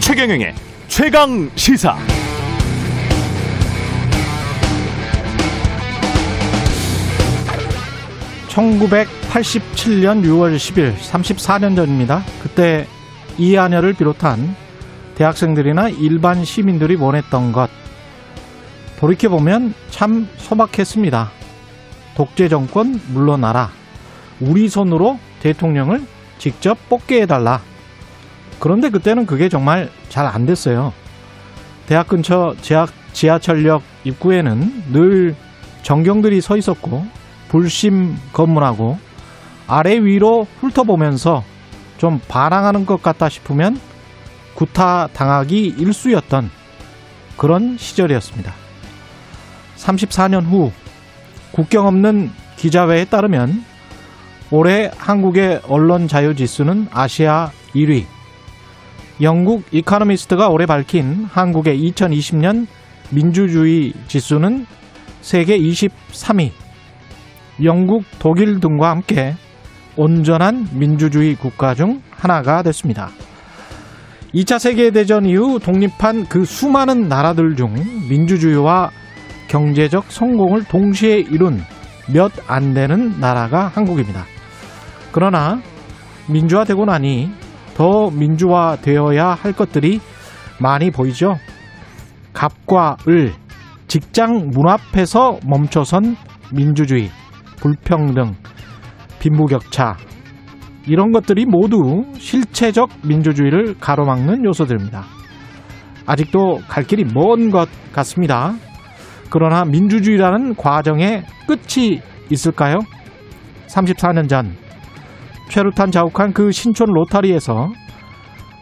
최경영의 최강 시사. 1987년 6월 10일 34년 전입니다. 그때 이한열을 비롯한 대학생들이나 일반 시민들이 원했던 것 돌이켜보면 참 소박했습니다. 독재 정권 물러나라. 우리 손으로 대통령을 직접 뽑게 해달라. 그런데 그때는 그게 정말 잘 안 됐어요. 대학 근처 지하, 지하철역 입구에는 늘 정경들이 서 있었고 불심 검문하고 아래 위로 훑어보면서 좀 반항하는 것 같다 싶으면 구타 당하기 일쑤였던 그런 시절이었습니다. 34년 후 국경 없는 기자회에 따르면 올해 한국의 언론 자유 지수는 아시아 1위. 영국 이카노미스트가 올해 밝힌 한국의 2020년 민주주의 지수는 세계 23위. 영국, 독일 등과 함께 온전한 민주주의 국가 중 하나가 됐습니다. 2차 세계대전 이후 독립한 그 수많은 나라들 중 민주주의와 경제적 성공을 동시에 이룬 몇 안 되는 나라가 한국입니다. 그러나 민주화되고 나니 더 민주화되어야 할 것들이 많이 보이죠. 갑과 을, 직장 문 앞에서 멈춰선 민주주의, 불평등, 빈부격차, 이런 것들이 모두 실체적 민주주의를 가로막는 요소들입니다. 아직도 갈 길이 먼 것 같습니다. 그러나 민주주의라는 과정에 끝이 있을까요? 34년 전 최루탄 자욱한 그 신촌 로타리에서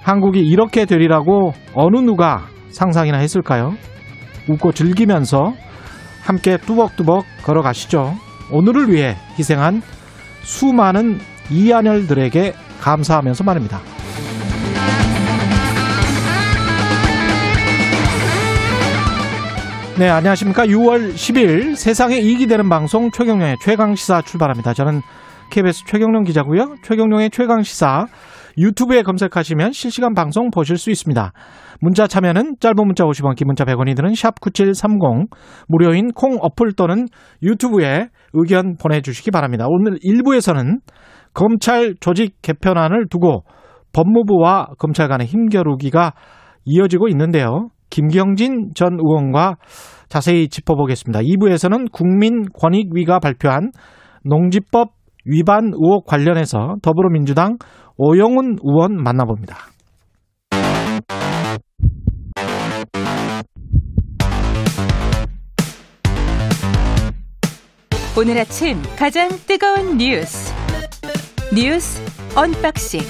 한국이 이렇게 되리라고 어느 누가 상상이나 했을까요? 웃고 즐기면서 함께 뚜벅뚜벅 걸어가시죠. 오늘을 위해 희생한 수많은 이한열들에게 감사하면서 말입니다. 네, 안녕하십니까. 6월 10일 세상에 이익이 되는 방송 최경령의 최강시사 출발합니다. 저는 KBS 최경령 기자고요. 최경령의 최강시사 유튜브에 검색하시면 실시간 방송 보실 수 있습니다. 문자 참여는 짧은 문자 50원, 긴 문자 100원이 드는 샵 9730 무료인 콩 어플 또는 유튜브에 의견 보내주시기 바랍니다. 오늘 1부에서는 검찰 조직 개편안을 두고 법무부와 검찰 간의 힘겨루기가 이어지고 있는데요. 김경진 전 의원과 자세히 짚어보겠습니다. 2부에서는 국민권익위가 발표한 농지법 위반 의혹 관련해서 더불어민주당 오영훈 의원 만나봅니다. 오늘 아침 가장 뜨거운 뉴스 뉴스 언박싱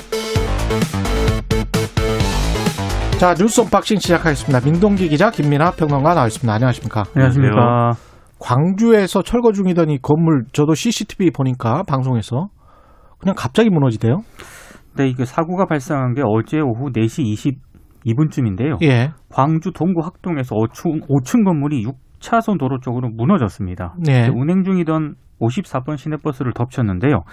자 뉴스 언박싱 시작하겠습니다. 민동기 기자 김민아 평론가 나와 있습니다. 안녕하십니까? 안녕하십니까? 광주에서 철거 중이던 이 건물 저도 CCTV 보니까 방송에서 그냥 갑자기 무너지대요. 네, 이게 사고가 발생한 게 어제 오후 4시 22분쯤인데요. 예. 광주 동구 학동에서 5층, 5층 건물이 6차선 도로 쪽으로 무너졌습니다. 네. 운행 중이던 54번 시내버스를 덮쳤는데요.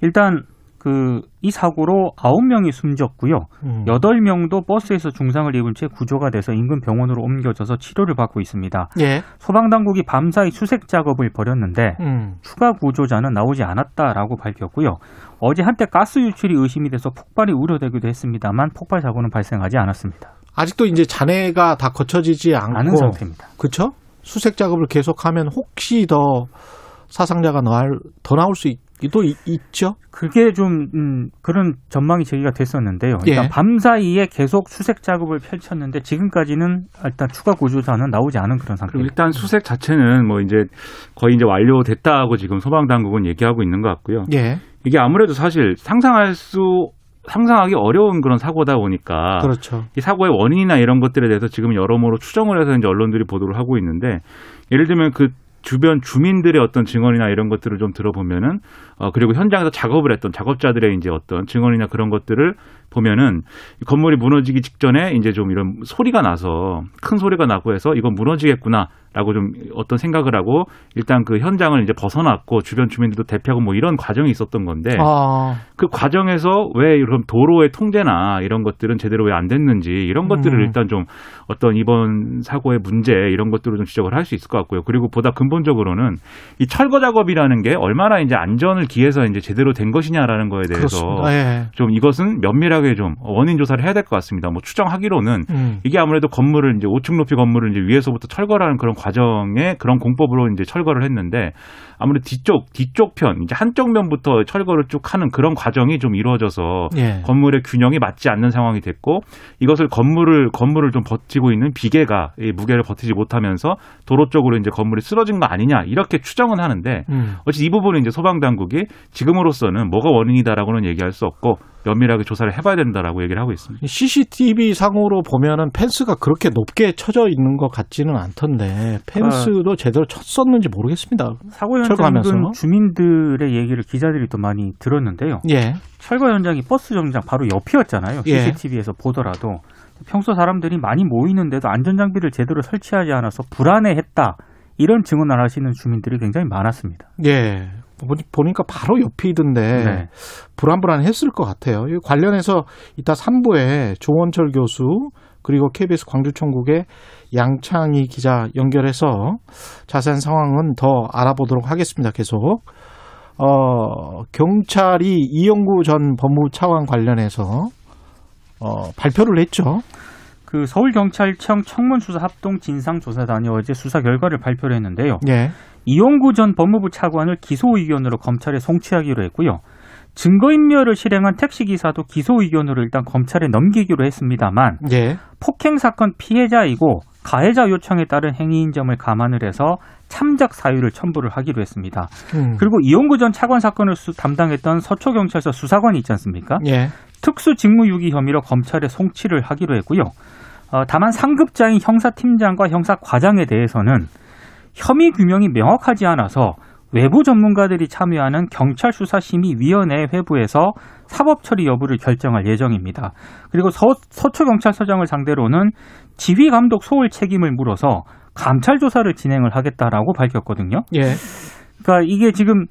일단 그 이 사고로 9명이 숨졌고요. 음. 8명도 버스에서 중상을 입은 채 구조가 돼서 인근 병원으로 옮겨져서 치료를 받고 있습니다. 예. 소방 당국이 밤사이 수색 작업을 벌였는데 음. 추가 구조자는 나오지 않았다라고 밝혔고요. 어제 한때 가스 유출이 의심이 돼서 폭발이 우려되기도 했습니다만 폭발 사고는 발생하지 않았습니다. 아직도 이제 잔해가 다 거쳐지지 않고 않은 상태입니다. 그렇죠? 수색 작업을 계속하면 혹시 더 사상자가 더 나올 수 있, 도 있, 있죠? 그게 좀 음, 그런 전망이 제기가 됐었는데요. 일단 예. 밤 사이에 계속 수색 작업을 펼쳤는데 지금까지는 일단 추가 구조자는 나오지 않은 그런 상태입니다. 일단 수색 자체는 뭐 이제 거의 이제 완료됐다고 지금 소방 당국은 얘기하고 있는 것 같고요. 예. 이게 아무래도 사실 상상할 수 상상하기 어려운 그런 사고다 보니까 그렇죠. 이 사고의 원인이나 이런 것들에 대해서 지금 여러모로 추정을 해서 이제 언론들이 보도를 하고 있는데 예를 들면 그 주변 주민들의 어떤 증언이나 이런 것들을 좀 들어보면은 어 그리고 현장에서 작업을 했던 작업자들의 이제 어떤 증언이나 그런 것들을 보면은 이 건물이 무너지기 직전에 이제 좀 이런 소리가 나서 큰 소리가 나고 해서 이건 무너지겠구나 라고 좀 어떤 생각을 하고 일단 그 현장을 이제 벗어났고 주변 주민들도 대피하고 뭐 이런 과정이 있었던 건데 아, 그 과정에서 왜 이런 도로의 통제나 이런 것들은 제대로 왜 안 됐는지 이런 것들을 음. 일단 좀 어떤 이번 사고의 문제 이런 것들을 좀 지적을 할 수 있을 것 같고요. 그리고 보다 근본적으로는 이 철거 작업이라는 게 얼마나 이제 안전을 기해서 이제 제대로 된 것이냐라는 거에 대해서. 예. 좀 이것은 면밀하게 좀 원인 조사를 해야 될 것 같습니다. 뭐 추정하기로는 음. 이게 아무래도 건물을 이제 5층 높이 건물을 이제 위에서부터 철거라는 그런 과정 에 그런 공법으로 이제 철거를 했는데 아무래도 뒤쪽 뒤쪽 편 이제 한쪽 면부터 철거를 쭉 하는 그런 과정이 좀 이루어져서 예. 건물의 균형이 맞지 않는 상황이 됐고 이것을 건물을 건물을 좀 버티고 있는 비계가 이 무게를 버티지 못하면서 도로 쪽으로 이제 건물이 쓰러진 거 아니냐 이렇게 추정은 하는데 음. 어찌 이 부분은 이제 소방 당국이 지금으로서는 뭐가 원인이다라고는 얘기할 수 없고 면밀하게 조사를 해봐야 된다라고 얘기를 하고 있습니다. CCTV 상으로 보면은 펜스가 그렇게 높게 쳐져 있는 것 같지는 않던데 펜스도 제대로 쳤었는지 모르겠습니다. 사고 철거하면서. 현장은 주민들의 얘기를 기자들이 또 많이 들었는데요. 예. 철거 현장이 버스 정장 바로 옆이었잖아요. 예. CCTV에서 보더라도 평소 사람들이 많이 모이는데도 안전 장비를 제대로 설치하지 않아서 불안해했다. 이런 증언을 하시는 주민들이 굉장히 많았습니다. 예. 보니- 보니까 바로 옆이던데 네. 불안불안했을 것 같아요. 이 관련해서 이따 3부에 조원철 교수 그리고 KBS 광주총국의 양창희 기자 연결해서 자세한 상황은 더 알아보도록 하겠습니다. 계속. 어, 경찰이 이영구 전 법무부 차관 관련해서 어, 발표를 했죠. 그 서울경찰청 청문수사 합동 진상조사단이 어제 수사 결과를 발표를 했는데요. 예. 이용구 전 법무부 차관을 기소 의견으로 검찰에 송치하기로 했고요. 증거인멸을 실행한 택시기사도 기소 의견으로 일단 검찰에 넘기기로 했습니다만 예. 폭행 사건 피해자이고 가해자 요청에 따른 행위인 점을 감안을 해서 참작 사유를 첨부를 하기로 했습니다. 음. 그리고 이용구 전 차관 사건을 수- 담당했던 서초경찰서 수사관이 있지 않습니까? 예. 특수 직무유기 혐의로 검찰에 송치를 하기로 했고요. 어, 다만 상급자인 형사팀장과 형사과장에 대해서는 혐의 규명이 명확하지 않아서 외부 전문가들이 참여하는 경찰 수사심의위원회 회부에서 사법 처리 여부를 결정할 예정입니다. 그리고 서, 서초 경찰서장을 상대로는 지휘 감독 소홀 책임을 물어서 감찰 조사를 진행을 하겠다라고 밝혔거든요. 예. 그러니까 이게 지금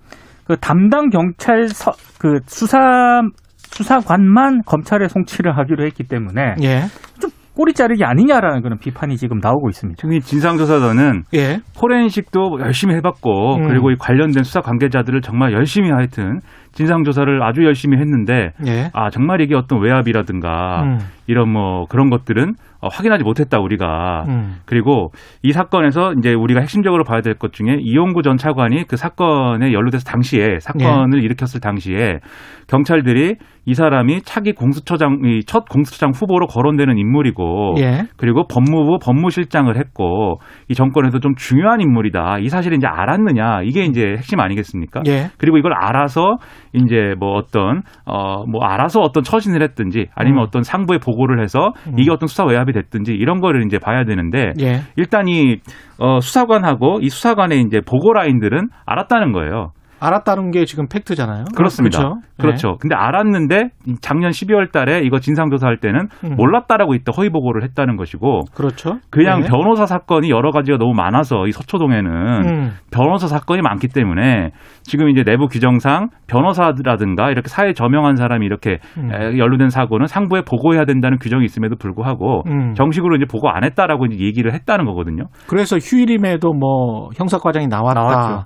그 담당 경찰 서 그 수사 수사관만 검찰에 송치를 하기로 했기 때문에 예. 좀 꼬리 자르기 아니냐라는 그런 비판이 지금 나오고 있습니다. 지금 이 진상조사단은 예. 포렌식도 열심히 해봤고 음. 그리고 이 관련된 수사 관계자들을 정말 열심히 하여튼 진상조사를 아주 열심히 했는데 예. 아 정말 이게 어떤 외압이라든가 음. 이런 뭐 그런 것들은 어, 확인하지 못했다 우리가 음. 그리고 이 사건에서 이제 우리가 핵심적으로 봐야 될 것 중에 이용구 전 차관이 그 사건에 연루돼서 당시에 사건을 일으켰을 당시에 경찰들이 이 사람이 차기 공수처장 이첫 공수처장 후보로 거론되는 인물이고 예. 그리고 법무부 법무실장을 했고 이 정권에서 좀 중요한 인물이다. 이 사실을 이제 알았느냐 이게 이제 핵심 아니겠습니까? 예. 그리고 이걸 알아서 이제 뭐 어떤 어 뭐 알아서 어떤 처신을 했든지 아니면 음. 어떤 상부에 보고를 해서 이게 어떤 수사 외압 이 됐든지 이런 거를 이제 봐야 되는데 예. 일단 이 어, 수사관하고 이 수사관의 이제 보고 라인들은 알았다는 거예요. 알았다는 게 지금 팩트잖아요. 그렇습니다. 그렇죠. 그렇죠. 근데 알았는데 작년 12월 달에 이거 진상조사할 때는 음. 몰랐다라고 이때 허위 보고를 했다는 것이고 그렇죠. 그냥 네. 변호사 사건이 여러 가지가 너무 많아서 이 서초동에는 음. 변호사 사건이 많기 때문에 지금 이제 내부 규정상 변호사라든가 이렇게 사회 저명한 사람이 이렇게 음. 에, 연루된 사고는 상부에 보고해야 된다는 규정이 있음에도 불구하고 음. 정식으로 이제 보고 안 했다라고 이제 얘기를 했다는 거거든요. 그래서 휴일임에도 뭐 형사과장이 나왔다. 나왔죠.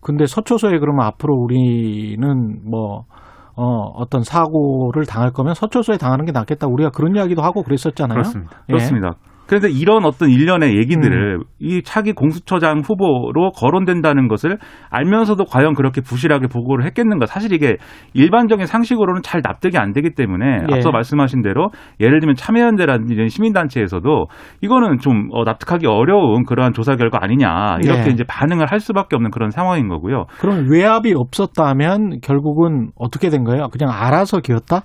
근데 서초소에 그러면 앞으로 우리는 뭐 어, 어떤 사고를 당할 거면 서초소에 당하는 게 낫겠다. 우리가 그런 이야기도 하고 그랬었잖아요. 그렇습니다. 예. 그렇습니다. 그런데 이런 어떤 일련의 음. 얘기들을 이 차기 공수처장 후보로 거론된다는 것을 알면서도 과연 그렇게 부실하게 보고를 했겠는가? 사실 이게 일반적인 상식으로는 잘 납득이 안 되기 때문에 예. 앞서 말씀하신 대로 예를 들면 참여연대라든지 이런 시민단체에서도 이거는 좀 어, 납득하기 어려운 그러한 조사 결과 아니냐 이렇게 예. 이제 반응을 할 수밖에 없는 그런 상황인 거고요. 그럼 외압이 없었다면 결국은 어떻게 된 거예요? 그냥 알아서 기었다?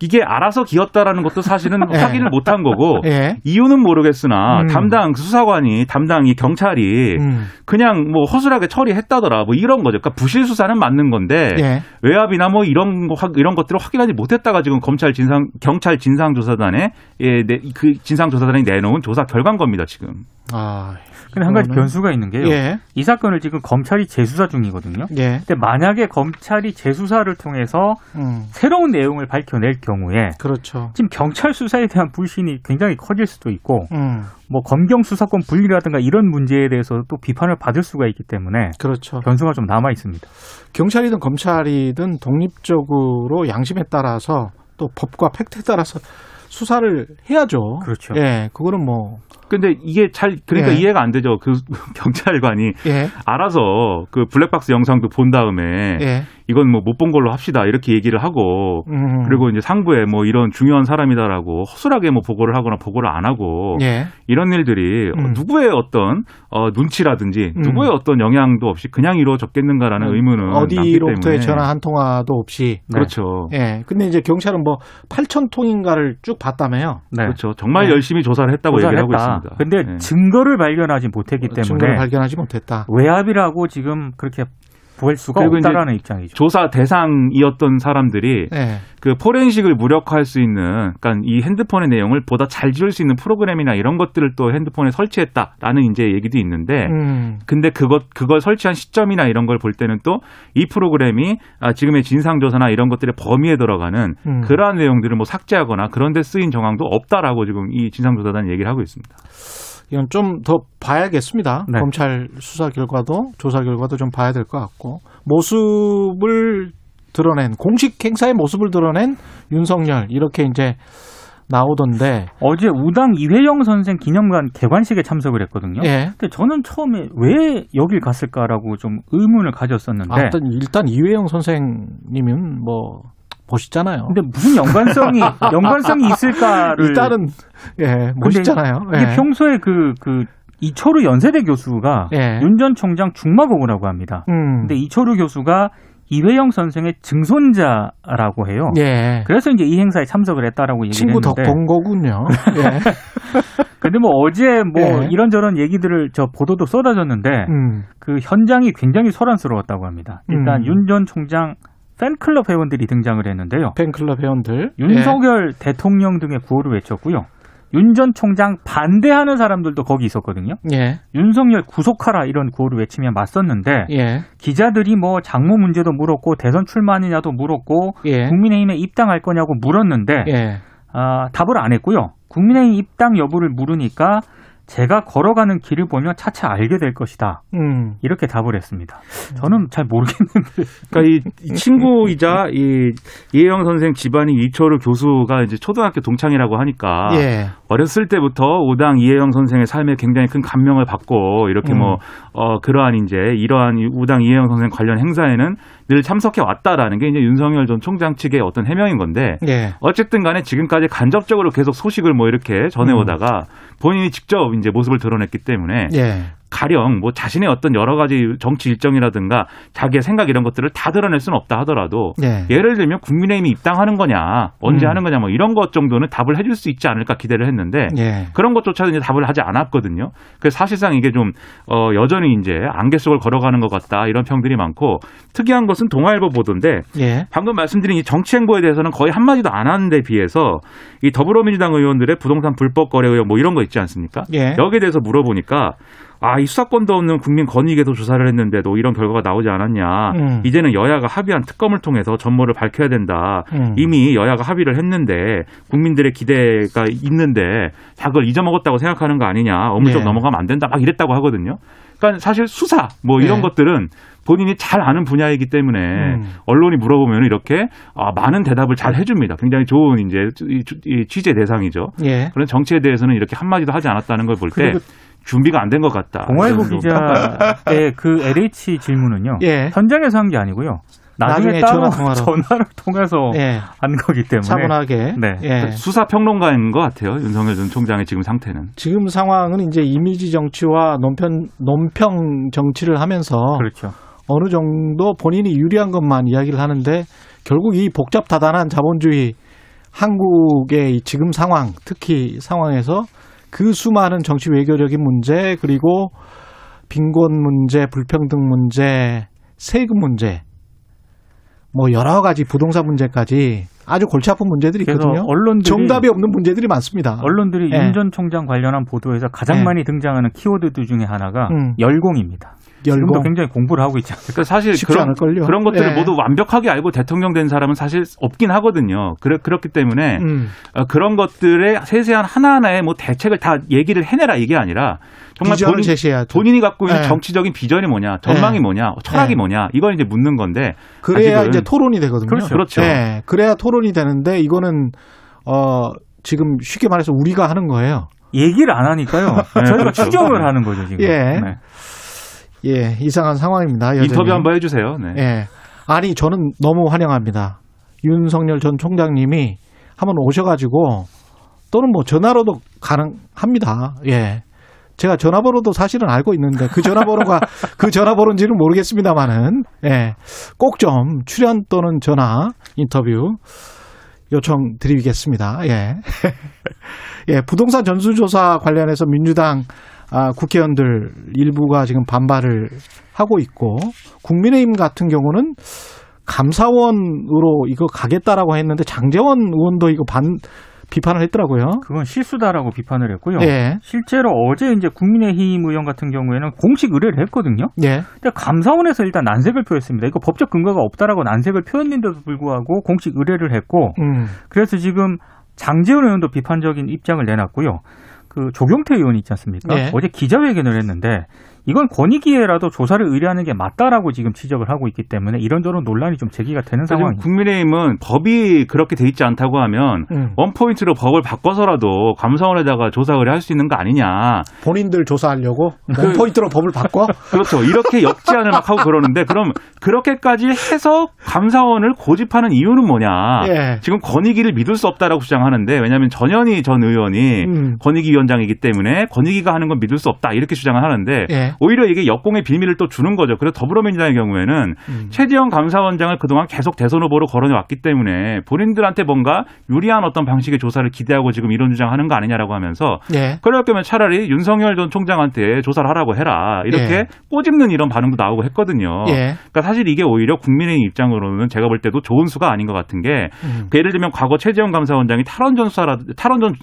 이게 알아서 기었다라는 것도 사실은 예. 확인을 못한 거고 예. 이유는 모르겠으나 음. 담당 그 수사관이 담당 이 경찰이 음. 그냥 뭐 허술하게 처리했다더라 뭐 이런 거죠. 그러니까 부실 수사는 맞는 건데 예. 외압이나 뭐 이런 거 이런 것들을 확인하지 못했다가 지금 검찰 진상 경찰 진상 조사단에 예, 내- 그 진상 조사단이 내놓은 조사 결과인 겁니다 지금. 아. 근데 한 가지 변수가 있는 게요. 예. 이 사건을 지금 검찰이 재수사 중이거든요. 예. 근데 만약에 검찰이 재수사를 통해서 음. 새로운 내용을 밝혀낼 경우에 그렇죠. 지금 경찰 수사에 대한 불신이 굉장히 커질 수도 있고 음. 뭐 검경 수사권 분리라든가 이런 문제에 대해서 또 비판을 받을 수가 있기 때문에 그렇죠. 변수가 좀 남아 있습니다. 경찰이든 검찰이든 독립적으로 양심에 따라서 또 법과 팩트에 따라서 수사를 해야죠. 그렇죠. 예, 그거는 뭐 근데 이게 잘 그러니까 예. 이해가 안 되죠. 그 경찰관이 예, 알아서 그 블랙박스 영상도 본 다음에 예, 이건 뭐 못 본 걸로 합시다 이렇게 얘기를 하고 음, 그리고 이제 상부에 뭐 이런 중요한 사람이다라고 허술하게 뭐 보고를 하거나 보고를 안 하고 예, 이런 일들이 어, 음. 누구의 어떤 어, 눈치라든지 음. 누구의 어떤 영향도 없이 그냥 이루어졌겠는가라는 의문은 남기 어디로부터의 전화 한 통화도 없이 그렇죠. 예, 근데 이제 경찰은 뭐 8천 통인가를 쭉 봤다며요. 네. 그렇죠. 정말 네. 열심히 조사를 했다고 얘기를 하고 조사를 있습니다. 근데 네. 증거를 발견하지 못했기 증거를 때문에 발견하지 못했다. 외압이라고 지금 그렇게 볼 수가 없다라는 입장이죠. 조사 대상이었던 사람들이 예, 그 포렌식을 무력화할 수 있는, 그러니까 이 핸드폰의 내용을 보다 잘 지울 수 있는 프로그램이나 이런 것들을 또 핸드폰에 설치했다라는 이제 얘기도 있는데, 음, 근데 그것 그걸 설치한 시점이나 이런 걸 볼 때는 또 이 프로그램이 아, 지금의 진상 조사나 이런 것들의 범위에 들어가는 음. 그러한 내용들을 뭐 삭제하거나 그런 데 쓰인 정황도 없다라고 지금 이 진상 조사단 얘기를 하고 있습니다. 이건 좀 더 봐야겠습니다. 네. 검찰 수사 결과도 조사 결과도 좀 봐야 될 것 같고 모습을 드러낸 공식 행사의 모습을 드러낸 윤석열 이렇게 이제 나오던데 어제 우당 이회영 선생 기념관 개관식에 참석을 했거든요. 예. 근데 저는 처음에 왜 여길 갔을까라고 좀 의문을 가졌었는데 아, 일단, 일단 이회영 선생님은 뭐 멋있잖아요. 근데 무슨 연관성이 연관성이 있을까를 일단은 예 멋있잖아요. 이게 예. 평소에 그 그 이철우 연세대 교수가 예. 윤전 총장 중마고구라고 합니다. 음. 근데 이철우 교수가 이회영 선생의 증손자라고 해요. 예. 그래서 이제 이 행사에 참석을 했다라고 얘기를 친구 했는데 덕본 거군요. 예. 근데 뭐 어제 뭐 예. 이런저런 얘기들을 저 보도도 쏟아졌는데 음. 그 현장이 굉장히 소란스러웠다고 합니다. 일단 음. 윤전 총장 팬클럽 회원들이 등장을 했는데요. 팬클럽 회원들. 윤석열 대통령 등의 구호를 외쳤고요. 윤 전 총장 반대하는 사람들도 거기 있었거든요. 예. 윤석열 구속하라 이런 구호를 외치며 맞섰는데 예. 기자들이 뭐 장모 문제도 물었고 대선 출마하느냐도 물었고 예. 국민의힘에 입당할 거냐고 물었는데 예. 아, 답을 안 했고요. 국민의힘 입당 여부를 물으니까 제가 걸어가는 길을 보면 차차 알게 될 것이다. 음. 이렇게 답을 했습니다. 저는 잘 모르겠는데. 그러니까 이, 이 친구이자 이 이혜영 선생 집안이 이철우 교수가 이제 초등학교 동창이라고 하니까 예. 어렸을 때부터 오당 이혜영 선생의 삶에 굉장히 큰 감명을 받고 이렇게 음. 뭐 어, 그러한 이제 이러한 이 우당 이혜영 선생 관련 행사에는 늘 참석해 왔다라는 게 이제 윤석열 전 총장 측의 어떤 해명인 건데 예. 어쨌든 간에 지금까지 간접적으로 계속 소식을 뭐 이렇게 전해오다가 본인이 직접 이제 모습을 드러냈기 때문에 예. 가령 뭐 자신의 어떤 여러 가지 정치 일정이라든가 자기의 생각 이런 것들을 다 드러낼 수는 없다 하더라도 예. 예를 들면 국민의힘이 입당하는 거냐 언제 음. 하는 거냐 뭐 이런 것 정도는 답을 해줄 수 있지 않을까 기대를 했는데 예. 그런 것조차도 이제 답을 하지 않았거든요. 그래서 사실상 이게 좀 어, 여전히 이제 안개 속을 걸어가는 것 같다 이런 평들이 많고 특이한 것은 동아일보 보도인데 예. 방금 말씀드린 이 정치 행보에 대해서는 거의 한 마디도 안 하는데 비해서 이 더불어민주당 의원들의 부동산 불법 거래 의혹 뭐 이런 거 있지 않습니까? 예. 여기에 대해서 물어보니까 아, 이 수사권도 없는 국민 권익에도 조사를 했는데도 이런 결과가 나오지 않았냐. 음. 이제는 여야가 합의한 특검을 통해서 전모를 밝혀야 된다. 음. 이미 여야가 합의를 했는데 국민들의 기대가 있는데 다 그걸 잊어먹었다고 생각하는 거 아니냐. 어물쩍 예. 넘어가면 안 된다. 막 이랬다고 하거든요. 그러니까 사실 수사 뭐 이런 예. 것들은 본인이 잘 아는 분야이기 때문에 음. 언론이 물어보면 이렇게 아, 많은 대답을 잘 해줍니다. 굉장히 좋은 이제 취재 대상이죠. 예. 그런 정치에 대해서는 이렇게 한 마디도 하지 않았다는 걸 볼 때 준비가 안 된 것 같다. 평가를 기자의 그 LH 질문은요. 예. 현장에서 한 게 아니고요. 나중에, 나중에 따로 전화. 전화를 통해서 예. 한 거기 때문에 차분하게. 네. 예. 수사 평론가인 것 같아요. 윤석열 전 총장의 지금 상태는. 지금 상황은 이제 이미지 정치와 논평 논평 정치를 하면서 그렇죠. 어느 정도 본인이 유리한 것만 이야기를 하는데 결국 이 복잡 다단한 자본주의 한국의 이 지금 상황, 특히 상황에서 그 수많은 정치 외교적인 문제 그리고 빈곤 문제, 불평등 문제, 세금 문제, 뭐 여러 가지 부동산 문제까지 아주 골치 아픈 문제들이 있거든요. 언론들이 정답이 없는 문제들이 많습니다. 언론들이 예. 윤전 총장 관련한 보도에서 가장 예. 많이 등장하는 키워드들 중에 하나가 음. 열공입니다. 지금도 열공 굉장히 공부를 하고 있지 않습니까? 그러니까 사실 쉽지 그런 않을걸요. 그런 것들을 예. 모두 완벽하게 알고 대통령 된 사람은 사실 없긴 하거든요. 그렇, 그렇기 때문에 음. 어, 그런 것들의 세세한 하나하나의 뭐 대책을 다 얘기를 해내라 이게 아니라 정말 본인, 제시해야죠. 본인이 갖고 있는 네. 정치적인 비전이 뭐냐, 전망이 네. 뭐냐, 철학이 네. 뭐냐 이걸 이제 묻는 건데 그래야 아직은- 이제 토론이 되거든요. 그렇죠. 그렇죠. 네, 그래야 토론이 되는데 이거는 어 지금 쉽게 말해서 우리가 하는 거예요. 얘기를 안 하니까요. 네, 저희가 그렇죠. 추정을 하는 거죠 지금. 예. 네. 예, 이상한 상황입니다. 여전히. 인터뷰 한번 해주세요. 네. 예. 아니 저는 너무 환영합니다. 윤석열 전 총장님이 한번 오셔가지고 또는 뭐 전화로도 가능합니다. 예. 제가 전화번호도 사실은 알고 있는데 그 전화번호가 그 전화번호인지는 모르겠습니다만은 예. 꼭 좀 출연 또는 전화 인터뷰 요청드리겠습니다. 예. 예, 부동산 전수조사 관련해서 민주당 아, 국회의원들 일부가 지금 반발을 하고 있고 국민의힘 같은 경우는 감사원으로 이거 가겠다라고 했는데 장재원 의원도 이거 반 비판을 했더라고요. 그건 실수다라고 비판을 했고요. 예. 실제로 어제 이제 국민의힘 의원 같은 경우에는 공식 의뢰를 했거든요. 예. 근데 감사원에서 일단 난색을 표했습니다. 이거 법적 근거가 없다라고 난색을 표했는데도 불구하고 공식 의뢰를 했고 음. 그래서 지금 장재원 의원도 비판적인 입장을 내놨고요. 그 조경태 의원 있지 않습니까? 네. 어제 기자회견을 했는데 이건 권익위에라도 조사를 의뢰하는 게 맞다라고 지금 지적을 하고 있기 때문에 이런저런 논란이 좀 제기가 되는 상황입니다. 국민의힘은 법이 그렇게 돼 있지 않다고 하면 음. 원포인트로 법을 바꿔서라도 감사원에다가 조사 의뢰할 수 있는 거 아니냐. 본인들 조사하려고 원포인트로 법을 바꿔? 그렇죠. 이렇게 역제안을 막 하고 그러는데 그럼 그렇게까지 해서 감사원을 고집하는 이유는 뭐냐. 예. 지금 권익위를 믿을 수 없다라고 주장하는데 왜냐하면 전현희 전 의원이 음. 권익위 위원장이기 때문에 권익위가 하는 건 믿을 수 없다 이렇게 주장을 하는데 예. 오히려 이게 역공의 비밀을 또 주는 거죠. 그래서 더불어민주당의 경우에는 음. 최지영 감사원장을 그동안 계속 대선 후보로 거론해왔기 때문에 본인들한테 뭔가 유리한 어떤 방식의 조사를 기대하고 지금 이런 주장하는 거 아니냐라고 하면서 예. 그럴 거면 차라리 윤석열 전 총장한테 조사를 하라고 해라 이렇게 예. 꼬집는 이런 반응도 나오고 했거든요. 예. 그러니까 사실 이게 오히려 국민의 입장으로는 제가 볼 때도 좋은 수가 아닌 것 같은 게 음. 그 예를 들면 과거 최재형 감사원장이 탈원전 수사라 탈원전에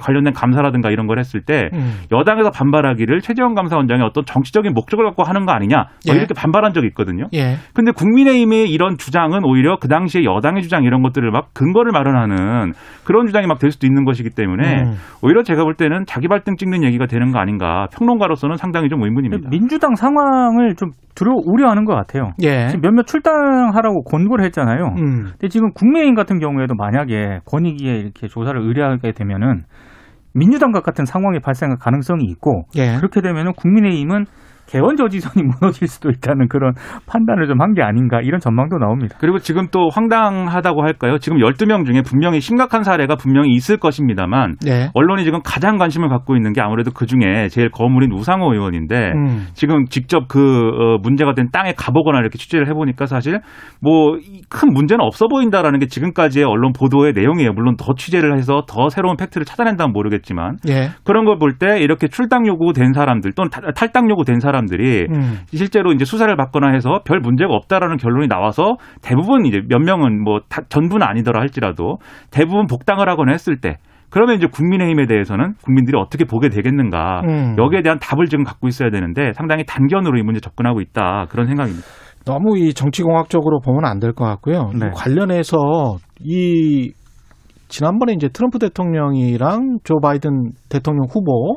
관련된 감사라든가 이런 걸 했을 때 음. 여당에서 반발하기를 최재형 감사원장이 어떤 정치적인 목적을 갖고 하는 거 아니냐 뭐 예. 이렇게 반발한 적이 있거든요. 예. 근데 국민의힘의 이런 주장은 오히려 그 당시에 여당의 주장 이런 것들을 막 근거를 마련하는 그런 주장이 막 될 수도 있는 것이기 때문에 음. 오히려 제가 볼 때는 자기 발등 찍는 얘기가 되는 거 아닌가 평론가로서는 상당히 좀 의문입니다. 민주당 상황을 좀 두려 우려하는 것 같아요. 예. 지금 몇몇 출당하라고 권고를 했잖아요. 음. 근데 지금 국민의힘 같은 경우에도 만약에 권익위에 이렇게 조사를 의뢰하게 되면은 민주당과 같은 상황이 발생할 가능성이 있고 예. 그렇게 되면은 국민의힘은 개원 저지선이 무너질 수도 있다는 그런 판단을 좀 한 게 아닌가 이런 전망도 나옵니다. 그리고 지금 또 황당하다고 할까요? 지금 12명 중에 분명히 심각한 사례가 분명히 있을 것입니다만 예. 언론이 지금 가장 관심을 갖고 있는 게 아무래도 그 중에 제일 거물인 우상호 의원인데 음. 지금 직접 그 어, 문제가 된 땅에 가보거나 이렇게 취재를 해보니까 사실 뭐 큰 문제는 없어 보인다라는 게 지금까지의 언론 보도의 내용이에요. 물론 더 취재를 해서 더 새로운 팩트를 찾아낸다면 모르겠지만 예. 그런 걸 볼 때 이렇게 출당 요구된 사람들 또는 탈- 탈당 요구된 사람 들이 음. 실제로 이제 수사를 받거나 해서 별 문제가 없다라는 결론이 나와서 대부분 이제 몇 명은 뭐 다- 전부는 아니더라 할지라도 대부분 복당을 하거나 했을 때 그러면 이제 국민의힘에 대해서는 국민들이 어떻게 보게 되겠는가 음. 여기에 대한 답을 지금 갖고 있어야 되는데 상당히 단견으로 이 문제 접근하고 있다 그런 생각입니다. 너무 이 정치공학적으로 보면 안 될 것 같고요. 네. 이 관련해서 이 지난번에 이제 트럼프 대통령이랑 조 바이든 대통령 후보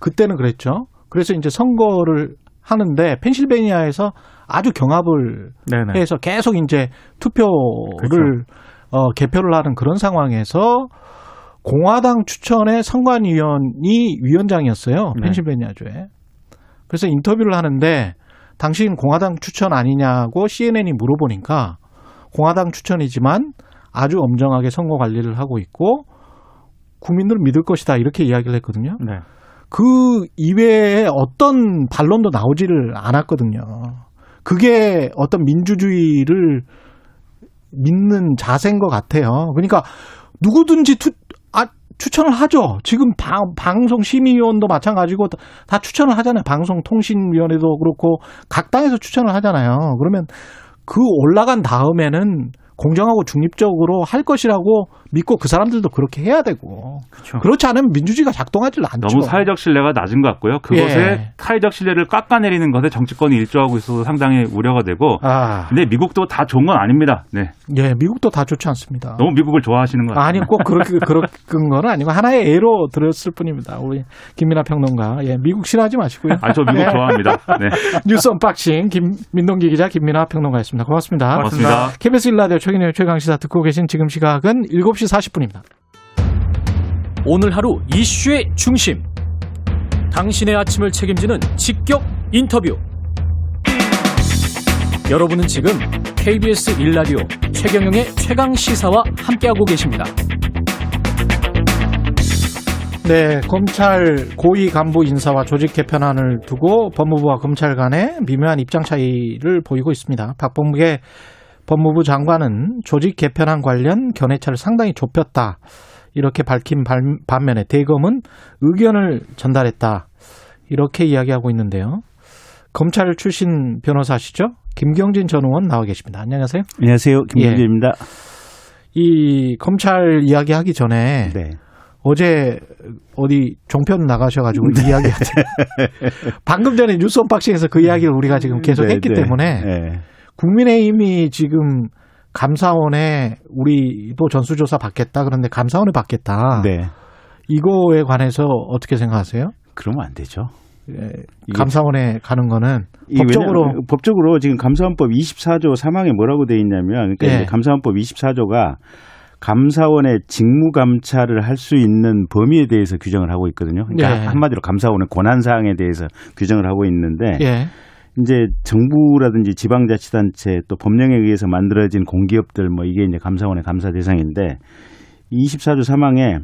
그때는 그랬죠. 그래서 이제 선거를 하는데 펜실베니아에서 아주 경합을 네네. 해서 계속 이제 투표를 어, 개표를 하는 그런 상황에서 공화당 추천의 선관위원이 위원장이었어요. 네. 펜실베니아주에. 그래서 인터뷰를 하는데 당신 공화당 추천 아니냐고 CNN이 물어보니까 공화당 추천이지만 아주 엄정하게 선거 관리를 하고 있고 국민들을 믿을 것이다 이렇게 이야기를 했거든요. 네. 그 이외에 어떤 반론도 나오지를 않았거든요. 그게 어떤 민주주의를 믿는 자세인 것 같아요. 그러니까 누구든지 투, 아, 추천을 하죠. 지금 방, 방송 심의위원도 마찬가지고 다, 다 추천을 하잖아요. 방송통신위원회도 그렇고 각 당에서 추천을 하잖아요. 그러면 그 올라간 다음에는 공정하고 중립적으로 할 것이라고 믿고 그 사람들도 그렇게 해야 되고 그렇죠. 그렇지 않으면 민주주의가 작동하지 않죠. 너무 사회적 신뢰가 낮은 것 같고요. 그것에 예. 사회적 신뢰를 깎아내리는 것에 정치권이 일조하고 있어서 상당히 우려가 되고. 아, 근데 미국도 다 좋은 건 아닙니다. 네. 예, 미국도 다 좋지 않습니다. 너무 미국을 좋아하시는 것 같아요. 아니 꼭 그렇게 그런 건 아니고 하나의 예로 들었을 뿐입니다. 우리 김민아 평론가, 예, 미국 싫어하지 마시고요. 아, 저 미국 예. 좋아합니다. 네. 뉴스 언박싱 김민동기 기자 김민아 평론가였습니다. 고맙습니다. 고맙습니다. KBS 1라디오 최경영의 최강 시사 듣고 계신 지금 시각은 7시 40분입니다. 오늘 하루 이슈의 중심. 당신의 아침을 책임지는 직격 인터뷰. 여러분은 지금 KBS 일라디오 최경영의 최강 시사와 함께하고 계십니다. 네, 검찰 고위 간부 인사와 조직 개편안을 두고 법무부와 검찰 간의 미묘한 입장 차이를 보이고 있습니다. 박범계 법무부 장관은 조직 개편안 관련 견해차를 상당히 좁혔다. 이렇게 밝힌 반- 반면에 대검은 의견을 전달했다. 이렇게 이야기하고 있는데요. 검찰 출신 변호사시죠? 김경진 전 의원 나와 계십니다. 안녕하세요. 안녕하세요. 김경진입니다. 이 검찰 이야기 하기 전에 네. 어제 어디 종편 나가셔가지고 네. 이야기하지. 방금 전에 뉴스 언박싱에서 그 이야기를 우리가 지금 계속 네, 했기 네. 때문에 네. 국민의힘이 지금 감사원에 우리도 전수조사 받겠다 그런데 감사원에 받겠다. 네. 이거에 관해서 어떻게 생각하세요? 그러면 안 되죠. 예, 감사원에 가는 거는 법적으로 법적으로 지금 감사원법 24조 3항에 뭐라고 돼 있냐면 그러니까 예. 감사원법 24조가 감사원의 직무 감찰을 할 수 있는 범위에 대해서 규정을 하고 있거든요. 그러니까 예. 한마디로 감사원의 권한 사항에 대해서 규정을 하고 있는데 예. 이제 정부라든지 지방자치단체 또 법령에 의해서 만들어진 공기업들 뭐 이게 이제 감사원의 감사 대상인데 24조 3항에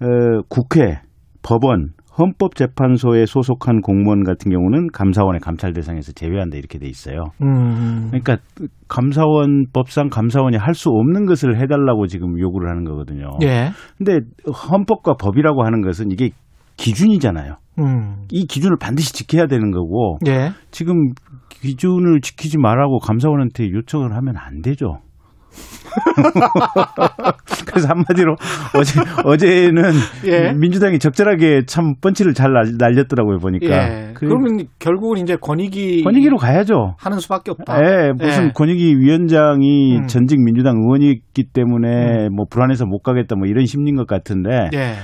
어, 국회, 법원, 헌법재판소에 소속한 공무원 같은 경우는 감사원의 감찰 대상에서 제외한다 이렇게 돼 있어요. 음. 그러니까 감사원 법상 감사원이 할 수 없는 것을 해달라고 지금 요구를 하는 거거든요. 예. 근데 헌법과 법이라고 하는 것은 이게 기준이잖아요. 음. 이 기준을 반드시 지켜야 되는 거고 예. 지금 기준을 지키지 말라고 감사원한테 요청을 하면 안 되죠. 그래서 한마디로 어제 어제는 예. 민주당이 적절하게 참 펀치를 잘 날- 날렸더라고요 보니까. 예. 그 그러면 결국은 이제 권익위 권익위로 가야죠. 하는 수밖에 없다. 예, 무슨 예. 권익위 위원장이 음. 전직 민주당 의원이기 때문에 뭐 불안해서 못 가겠다 뭐 이런 심리인 것 같은데 예.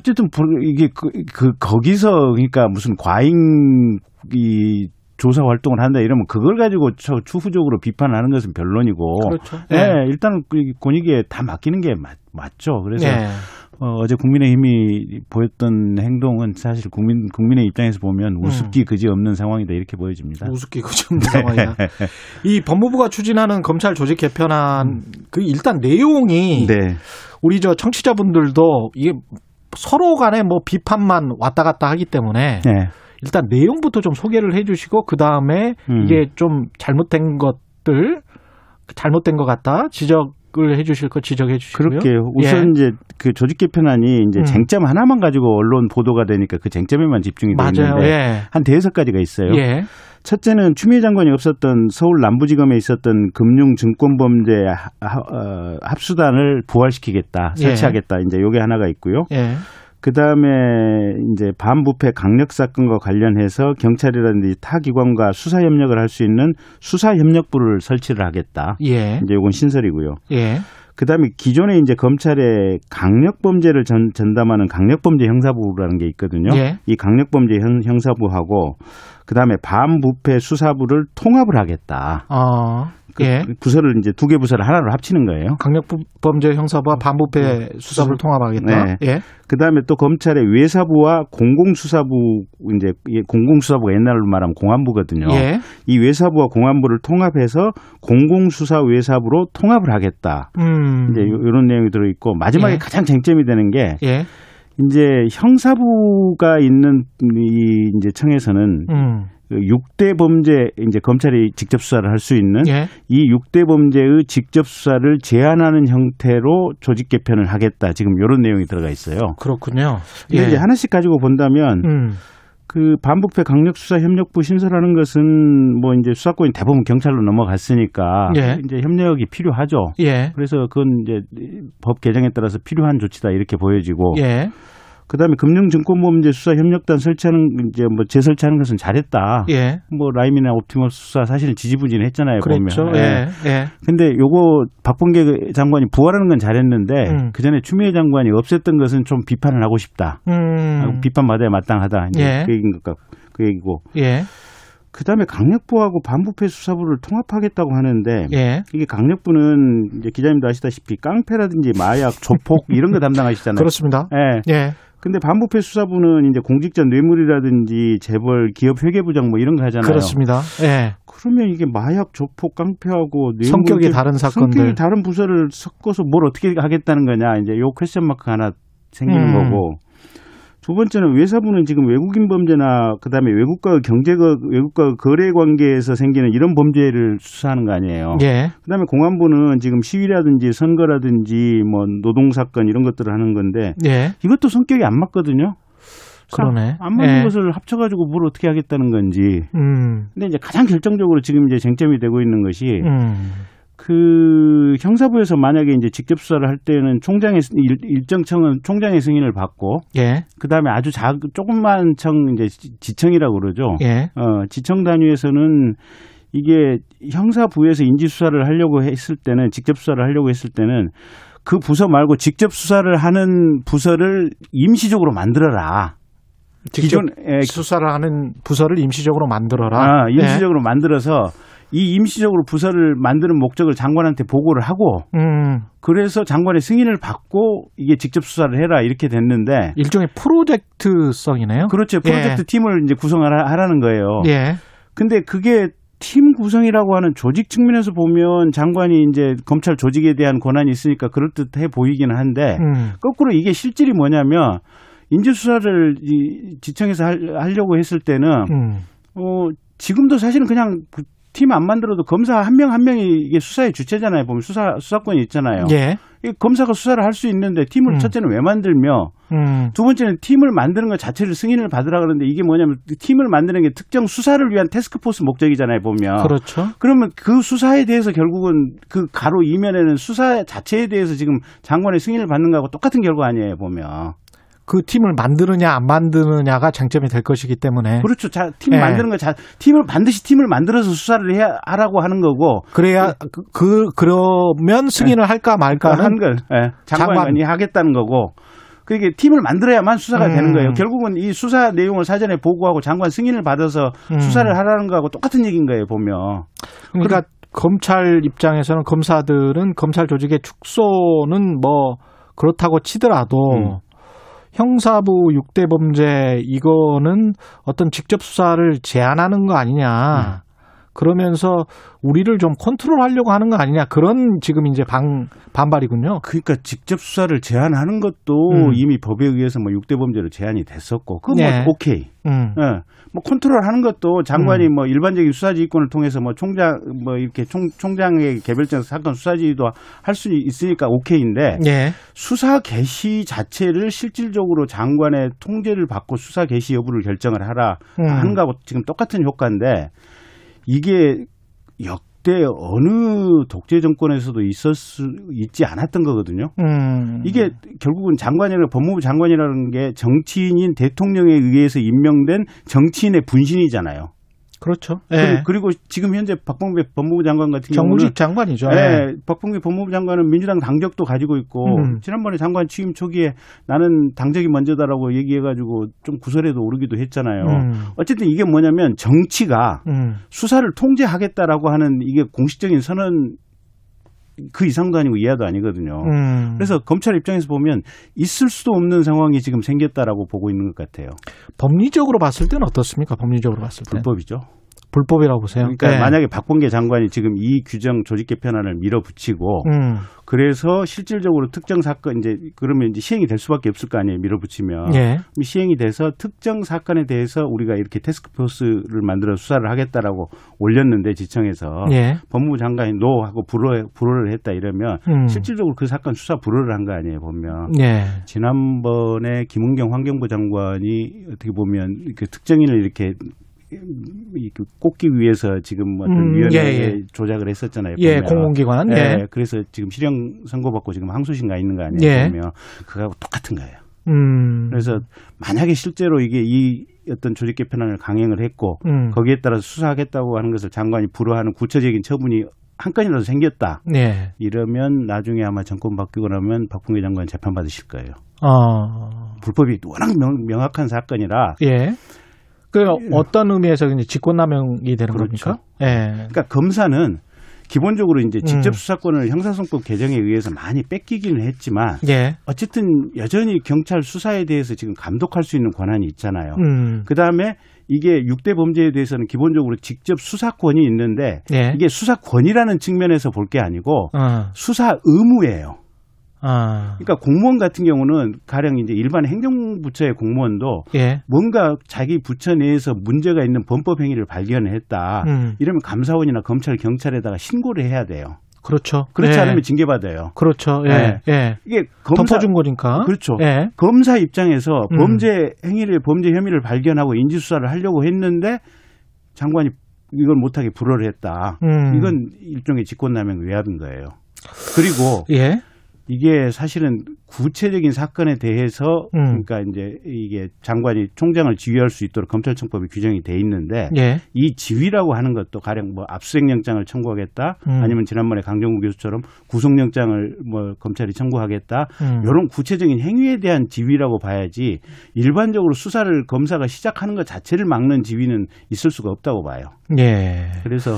어쨌든 불- 이게 그, 그 거기서 그러니까 무슨 과잉 이 조사 활동을 한다 이러면 그걸 가지고 저 추후적으로 비판하는 것은 변론이고 그렇죠. 예, 일단 그 권익위에 다 맡기는 게 맞, 맞죠. 그래서 예. 어, 제 국민의힘이 보였던 행동은 사실 국민 국민의 입장에서 보면 우습기 그지 없는 상황이다 이렇게 보여집니다. 우습기 그점 상황이야. 이 법무부가 추진하는 검찰 조직 개편안 그 일단 내용이 네. 우리 저 청취자분들도 이게 서로 간에 뭐 비판만 왔다 갔다 하기 때문에 네. 일단 내용부터 좀 소개를 해주시고 그 다음에 음. 이게 좀 잘못된 것들 잘못된 것 같다 지적 을 해주실 거 지적해 주시고요. 그렇게요. 우선 예. 이제 그 조직 개편안이 이제 음. 쟁점 하나만 가지고 언론 보도가 되니까 그 쟁점에만 집중이. 있는데 예. 한 대여섯 가지가 있어요. 예. 첫째는 추미애 장관이 없었던 서울 남부지검에 있었던 금융증권범죄 어, 합수단을 부활시키겠다, 예. 설치하겠다. 이제 요게 하나가 있고요. 예. 그 다음에 이제 반부패 강력 사건과 관련해서 경찰이라든지 타 기관과 수사 협력을 할 수 있는 수사 협력부를 설치를 하겠다. 예. 이제 요건 신설이고요. 예. 그 다음에 기존에 이제 검찰에 강력 범죄를 전, 전담하는 강력 범죄 형사부라는 게 있거든요. 예. 이 강력 범죄 형, 형사부하고 그 다음에 반부패 수사부를 통합을 하겠다. 어. 그 예. 부서를 이제 두 개 부서를 하나로 합치는 거예요. 강력범죄 형사부와 반부패 수사부를 통합하겠다. 네. 예. 그 다음에 또 검찰의 외사부와 공공수사부 이제 이 공공수사부가 옛날로 말하면 공안부거든요. 예. 이 외사부와 공안부를 통합해서 공공수사 외사부로 통합을 하겠다. 음. 이제 요- 요런 내용이 들어 있고 마지막에 예. 가장 쟁점이 되는 게 예. 이제 형사부가 있는 이 이제 청에서는 음. 그 6대 범죄 이제 검찰이 직접 수사를 할 수 있는 예. 이 6대 범죄의 직접 수사를 제한하는 형태로 조직 개편을 하겠다. 지금 이런 내용이 들어가 있어요. 그렇군요. 이게 이제 하나씩 가지고 본다면 음. 그 반부패 강력수사협력부 신설하는 것은 뭐 이제 수사권이 대부분 경찰로 넘어갔으니까 예. 이제 협력이 필요하죠. 예. 그래서 그건 이제 법 개정에 따라서 필요한 조치다 이렇게 보여지고 예. 그다음에 금융증권범죄 수사 협력단 설치하는 이제 뭐 재설치하는 것은 잘했다. 예. 뭐 라임이나 옵티머스 수사 사실 지지부진했잖아요. 그랬죠. 보면. 예. 예. 근데 요거 박범계 장관이 부활하는 건 잘했는데 음. 그 전에 추미애 장관이 없앴던 것은 좀 비판을 하고 싶다. 음. 비판받아야 마땅하다. 이제 예. 그 얘기인 것 같, 그 얘기고. 예. 그다음에 강력부하고 반부패 수사부를 통합하겠다고 하는데 예. 이게 강력부는 이제 기자님도 아시다시피 깡패라든지 마약, 조폭 이런 거 담당하시잖아요. 그렇습니다. 예. 예. 근데 반부패 수사부는 이제 공직자 뇌물이라든지 재벌, 기업 회계부장 뭐 이런 거 하잖아요. 그렇습니다. 예. 그러면 이게 마약, 조폭, 깡패하고 뇌물 성격이 다른 사건들. 성격이 다른 부서를 섞어서 뭘 어떻게 하겠다는 거냐 이제 요 퀘스천 마크 하나 생기는 음. 거고 두 번째는 외사부는 지금 외국인 범죄나 그다음에 외국과의 경제가 외국과 거래 관계에서 생기는 이런 범죄를 수사하는 거 아니에요. 예. 그다음에 공안부는 지금 시위라든지 선거라든지 뭐 노동 사건 이런 것들을 하는 건데 예. 이것도 성격이 안 맞거든요. 그러네. 안 맞는 예. 것을 합쳐가지고 뭘 어떻게 하겠다는 건지. 음. 근데 이제 가장 결정적으로 지금 이제 쟁점이 되고 있는 것이 음. 그 형사부에서 만약에 이제 직접 수사를 할 때는 총장의 일- 일정 청은 총장의 승인을 받고 예. 그다음에 아주 작 조금만 청 이제 지- 지청이라고 그러죠. 예. 어, 지청 단위에서는 이게 형사부에서 인지 수사를 하려고 했을 때는 직접 수사를 하려고 했을 때는 그 부서 말고 직접 수사를 하는 부서를 임시적으로 만들어라. 직접 기존 예, 수사를 하는 부서를 임시적으로 만들어라. 아, 예. 임시적으로 만들어서 이 임시적으로 부서를 만드는 목적을 장관한테 보고를 하고 음. 그래서 장관의 승인을 받고 이게 직접 수사를 해라 이렇게 됐는데 일종의 프로젝트성이네요. 그렇죠 프로젝트 팀을 이제 구성하라는 거예요. 예. 근데 그게 팀 구성이라고 하는 조직 측면에서 보면 장관이 이제 검찰 조직에 대한 권한이 있으니까 그럴듯해 보이기는 한데 음. 거꾸로 이게 실질이 뭐냐면 인재 수사를 이 지청에서 할- 하려고 했을 때는 음. 어 지금도 사실은 그냥 팀 안 만들어도 검사 한명한 명이 이게 수사의 주체잖아요. 보면 수사 수사권이 있잖아요. 예. 이 검사가 수사를 할 수 있는데 팀을 음. 첫째는 왜 만들며 음. 두 번째는 팀을 만드는 것 자체를 승인을 받으라 그러는데 이게 뭐냐면 팀을 만드는 게 특정 수사를 위한 테스크포스 목적이잖아요. 보면 그렇죠. 그러면 그 수사에 대해서 결국은 그 가로 이면에는 수사 자체에 대해서 지금 장관의 승인을 받는 거하고 똑같은 결과 아니에요. 보면 그 팀을 만드느냐 안 만드느냐가 쟁점이 될 것이기 때문에 그렇죠. 자, 팀 예. 만드는 거 자, 팀을 반드시 팀을 만들어서 수사를 해야 하라고 하는 거고 그래야 그, 그 그러면 승인을 할까 말까는 한 걸, 예, 장관이 하겠다는 거고. 그게 팀을 만들어야만 수사가 음. 되는 거예요. 결국은 이 수사 내용을 사전에 보고하고 장관 승인을 받아서 음. 수사를 하라는 거하고 똑같은 얘기인 거예요, 보면. 그러니까 검찰 입장에서는 검사들은 검찰 조직의 축소는 뭐 그렇다고 치더라도 음. 형사부 6대 범죄 이거는 어떤 직접 수사를 제한하는 거 아니냐. 그러면서 우리를 좀 컨트롤하려고 하는 거 아니냐 그런 지금 이제 방 반발이군요. 그러니까 직접 수사를 제한하는 것도 음. 이미 법에 의해서 뭐 6대 범죄로 제한이 됐었고, 그건 네. 뭐 오케이. 음. 예. 뭐 컨트롤 하는 것도 장관이 뭐 일반적인 수사지휘권을 통해서 뭐 총장 뭐 이렇게 총, 총장의 개별적 사건 수사지휘도 할 수 있으니까 오케이인데 예. 수사 개시 자체를 실질적으로 장관의 통제를 받고 수사 개시 여부를 결정을 하라 음. 하는 거하고 지금 똑같은 효과인데 이게 역대 어느 독재 정권에서도 있을 수 있지 않았던 거거든요. 음. 이게 결국은 장관이나 법무부 장관이라는 게 정치인인 대통령에 의해서 임명된 정치인의 분신이잖아요. 그렇죠. 예. 그리고, 지금 현재 박범계 법무부 장관 같은 정무직 경우는 장관이죠. 예. 네, 박범계 법무부 장관은 민주당 당적도 가지고 있고 음. 지난번에 장관 취임 초기에 나는 당적이 먼저다라고 얘기해가지고 좀 구설에도 오르기도 했잖아요. 음. 어쨌든 이게 뭐냐면 정치가 음. 수사를 통제하겠다라고 하는 이게 공식적인 선언 그 이상도 아니고 이하도 아니거든요. 음. 그래서 검찰 입장에서 보면 있을 수도 없는 상황이 지금 생겼다라고 보고 있는 것 같아요. 법리적으로 봤을 때는 어떻습니까? 법리적으로 봤을 때. 불법이죠. 불법이라고 보세요. 그러니까 예. 만약에 박범계 장관이 지금 이 규정 조직 개편안을 밀어붙이고 음. 그래서 실질적으로 특정 사건 이제 그러면 이제 시행이 될 수밖에 없을 거 아니에요 밀어붙이면 예. 시행이 돼서 특정 사건에 대해서 우리가 이렇게 테스크포스를 만들어 수사를 하겠다라고 올렸는데 지청에서 예. 법무부 장관이 노 하고 불허 불허를 했다 이러면 음. 실질적으로 그 사건 수사 불허를 한 거 아니에요 보면 예. 지난번에 김은경 환경부 장관이 어떻게 보면 그 특정인을 이렇게 이- 그 위해서 지금 어떤 음, 위원회에 예, 예. 조작을 했었잖아요. 예, 보면. 공공기관. 예. 예, 그래서 지금 실형 선고받고 지금 항소심 가 있는 거 아니에요? 예. 보면 그거하고 똑같은 거예요. 음. 그래서 만약에 실제로 이게 이 어떤 조직 개편안을 강행을 했고 음. 거기에 따라서 수사하겠다고 하는 것을 장관이 불허하는 구체적인 처분이 한 건이라도 생겼다. 예. 이러면 나중에 아마 정권 바뀌고 나면 박봉계 장관 재판 받으실 거예요. 어. 불법이 워낙 명, 명확한 사건이라 예. 그 어떤 의미에서 이제 직권남용이 되는 그렇죠. 겁니까? 예. 그러니까 검사는 기본적으로 이제 직접 음. 수사권을 형사소송법 개정에 의해서 많이 뺏기기는 했지만 예. 어쨌든 여전히 경찰 수사에 대해서 지금 감독할 수 있는 권한이 있잖아요. 음. 그 다음에 이게 6대 범죄에 대해서는 기본적으로 직접 수사권이 있는데 예. 이게 수사권이라는 측면에서 볼 게 아니고 어. 수사 의무예요. 아. 그러니까 공무원 같은 경우는 가령 이제 일반 행정부처의 공무원도 예. 뭔가 자기 부처 내에서 문제가 있는 범법 행위를 발견했다. 음. 이러면 감사원이나 검찰, 경찰에다가 신고를 해야 돼요. 그렇죠. 그렇지 예. 않으면 징계받아요. 그렇죠. 예. 예. 이게 검사 덮어준 거니까. 그렇죠. 예. 검사 입장에서 음. 범죄 행위를 범죄 혐의를 발견하고 인지 수사를 하려고 했는데 장관이 이걸 못하게 불허를 했다. 음. 이건 일종의 직권남용 외압인 거예요. 그리고 예. 이게 사실은 구체적인 사건에 대해서 음. 그러니까 이제 이게 장관이 총장을 지휘할 수 있도록 검찰청법에 규정이 돼 있는데 예. 이 지휘라고 하는 것도 가령 뭐 압수수색영장을 청구하겠다 음. 아니면 지난번에 강정구 교수처럼 구속영장을 뭐 검찰이 청구하겠다 음. 이런 구체적인 행위에 대한 지휘라고 봐야지 일반적으로 수사를 검사가 시작하는 것 자체를 막는 지휘는 있을 수가 없다고 봐요. 예. 그래서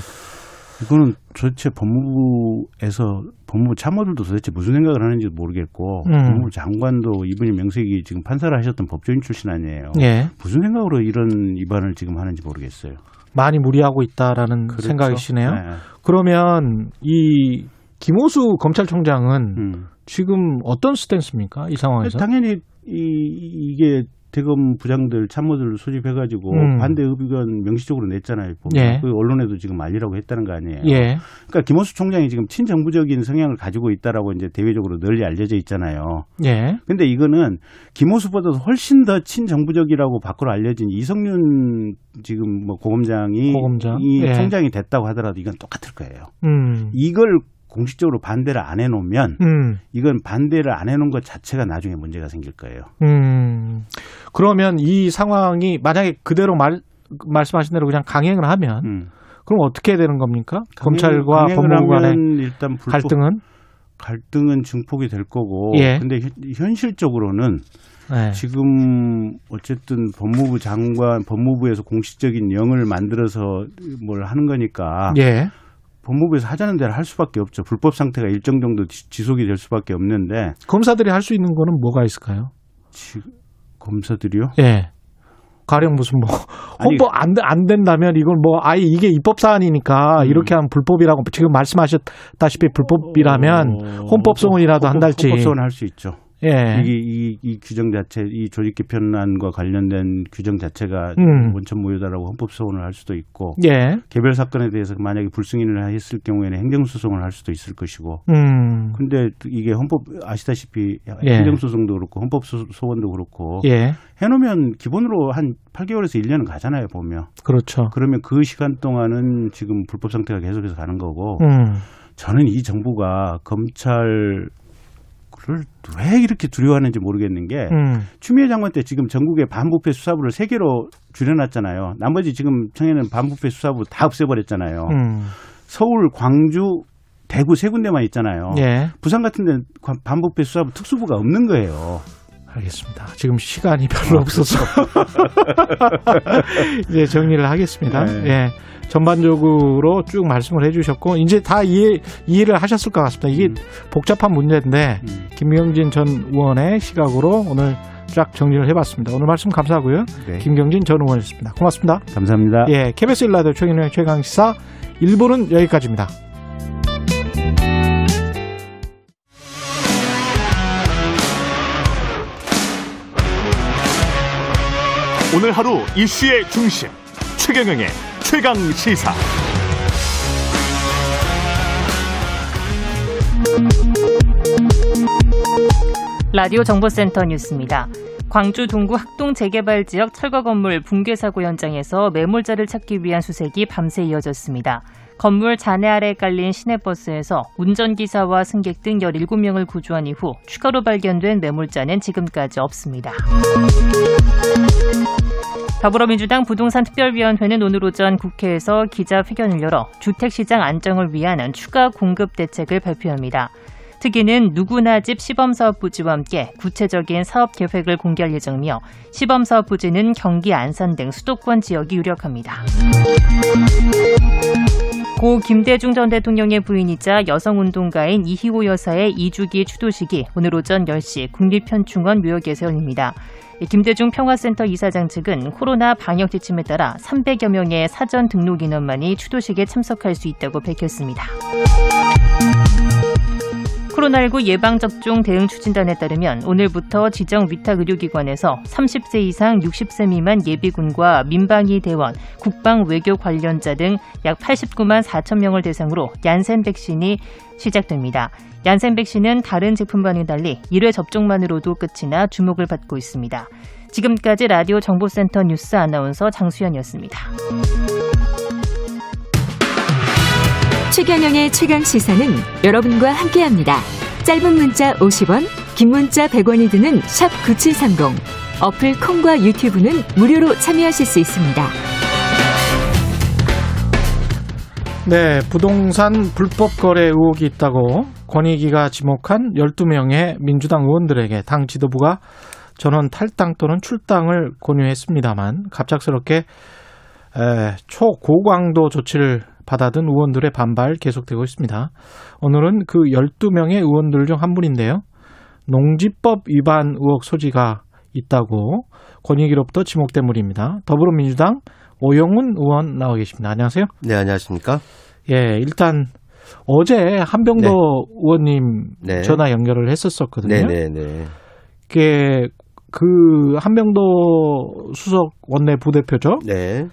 이거는 도대체 법무부에서 법무부 참모들도 도대체 무슨 생각을 하는지 모르겠고 음. 법무부 장관도 이분이 명색이 지금 판사를 하셨던 법조인 출신 아니에요. 예. 무슨 생각으로 이런 위반을 지금 하는지 모르겠어요. 많이 무리하고 있다라는 그렇죠? 생각이시네요. 네. 그러면 이 김호수 검찰총장은 음. 지금 어떤 스탠스입니까? 이 상황에서? 당연히 이, 이게 대검 부장들 참모들을 소집해가지고 음. 반대 의견 명시적으로 냈잖아요. 보면. 예. 그 언론에도 지금 알리라고 했다는 거 아니에요. 예. 그러니까 김호수 총장이 지금 친정부적인 성향을 가지고 있다라고 이제 대외적으로 널리 알려져 있잖아요. 예. 근데 이거는 김호수보다도 훨씬 더 친정부적이라고 밖으로 알려진 이성윤 지금 뭐 고검장이 고검장. 이 예. 총장이 됐다고 하더라도 이건 똑같을 거예요. 음. 이걸 공식적으로 반대를 안 해놓으면 음. 이건 반대를 안 해놓은 것 자체가 나중에 문제가 생길 거예요. 음. 그러면 이 상황이 만약에 그대로 말 말씀하신 대로 그냥 강행을 하면 음. 그럼 어떻게 되는 겁니까? 강행- 검찰과 법무부 간의 일단 불법, 갈등은? 갈등은 증폭이 될 거고 예. 근데 현- 현실적으로는 네. 지금 어쨌든 법무부 장관 법무부에서 공식적인 영을 만들어서 뭘 하는 거니까 예. 법무부에서 하자는 대로 할 수밖에 없죠. 불법 상태가 일정 정도 지- 지속이 될 수밖에 없는데 검사들이 할 수 있는 거는 뭐가 있을까요? 지- 검사들이요? 예. 가령 무슨 뭐 헌법 안, 돼- 안 된다면 이건 뭐 아예 이게 입법 사안이니까 음. 이렇게 하면 불법이라고 지금 말씀하셨다시피 불법이라면 어, 헌법 소원이라도 헌법- 한달치 헌법 소원 할 수 있죠. 예. 이게 이, 이 규정 자체, 이 조직 개편안과 관련된 규정 자체가 음. 원천 무효다라고 헌법 소원을 할 수도 있고 예. 개별 사건에 대해서 만약에 불승인을 했을 경우에는 행정소송을 할 수도 있을 것이고 음. 근데 이게 헌법 아시다시피 예. 행정소송도 그렇고 헌법 소- 소원도 그렇고 예. 해놓으면 기본으로 한 8개월에서 1년은 가잖아요 보면 그렇죠. 그러면 그 시간 동안은 지금 불법 상태가 계속해서 가는 거고 음. 저는 이 정부가 검찰 을왜 이렇게 두려워하는지 모르겠는 게 음. 추미애 장관 때 지금 전국에 반부패 수사부를 세 개로 줄여놨잖아요. 나머지 지금 청에는 반부패 수사부 다 없애버렸잖아요. 음. 서울, 광주, 대구 세 군데만 있잖아요. 예. 부산 같은 데는 관- 반부패 수사부 특수부가 없는 거예요. 알겠습니다. 지금 시간이 별로 없어서 이제 정리를 하겠습니다. 네. 예. 전반적으로 쭉 말씀을 해주셨고 이제 다 이해 이해를 하셨을 것 같습니다. 이게 복잡한 문제인데 음. 김경진 전 의원의 시각으로 오늘 쫙 정리를 해봤습니다. 오늘 말씀 감사하고요. 네. 김경진 전 의원이었습니다. 고맙습니다. 감사합니다. 예, KBS 일라디오 최경영의 최강 시사 1부는 여기까지입니다. 오늘 하루 이슈의 중심 최경영의 최강 시사. 라디오 정보센터 뉴스입니다. 광주 동구 학동 재개발 지역 철거 건물 붕괴 사고 현장에서 매몰자를 찾기 위한 수색이 밤새 이어졌습니다. 건물 잔해 아래 깔린 시내버스에서 운전기사와 승객 등 17명을 구조한 이후 추가로 발견된 매몰자는 지금까지 없습니다. 더불어민주당 부동산 특별위원회는 오늘 오전 국회에서 기자회견을 열어 주택시장 안정을 위한 추가 공급 대책을 발표합니다. 특위는 누구나 집 시범사업 부지와 함께 구체적인 사업 계획을 공개할 예정이며 시범사업 부지는 경기 안산 등 수도권 지역이 유력합니다. 고 김대중 전 대통령의 부인이자 여성운동가인 이희호 여사의 2주기 추도식이 오늘 오전 10시 국립현충원 묘역에서 열립니다. 김대중 평화센터 이사장 측은 코로나 방역 지침에 따라 300여 명의 사전 등록 인원만이 추도식에 참석할 수 있다고 밝혔습니다. 코로나19 예방접종 대응 추진단에 따르면 오늘부터 지정 위탁 의료기관에서 30세 이상 60세 미만 예비군과 민방위 대원, 국방 외교 관련자 등 약 89만 4천 명을 대상으로 얀센 백신이 시작됩니다. 얀센 백신은 다른 제품과는 달리 1회 접종만으로도 끝이나 주목을 받고 있습니다. 지금까지 라디오 정보센터 뉴스 아나운서 장수연이었습니다. 최경영의 최강 시사는 여러분과 함께합니다. 짧은 문자 50원, 긴 문자 100원이 드는 샵 9730. 어플 콩과 유튜브는 무료로 참여하실 수 있습니다. 네, 부동산 불법 거래 의혹이 있다고 권익위가 지목한 12명의 민주당 의원들에게 당 지도부가 전원 탈당 또는 출당을 권유했습니다만 갑작스럽게 에, 초고강도 조치를 받아든 의원들의 반발 계속되고 있습니다. 오늘은 그 12명의 의원들 중 한 분인데요. 농지법 위반 의혹 소지가 있다고 권익위로부터 지목된 분입니다. 더불어민주당 오영훈 의원 나와 계십니다. 안녕하세요. 네, 안녕하십니까? 예, 일단 어제 한병도 네. 의원님 네. 전화 연결을 했었었거든요. 네, 네, 네. 그게 그 한병도 수석 원내 부대표죠. 네.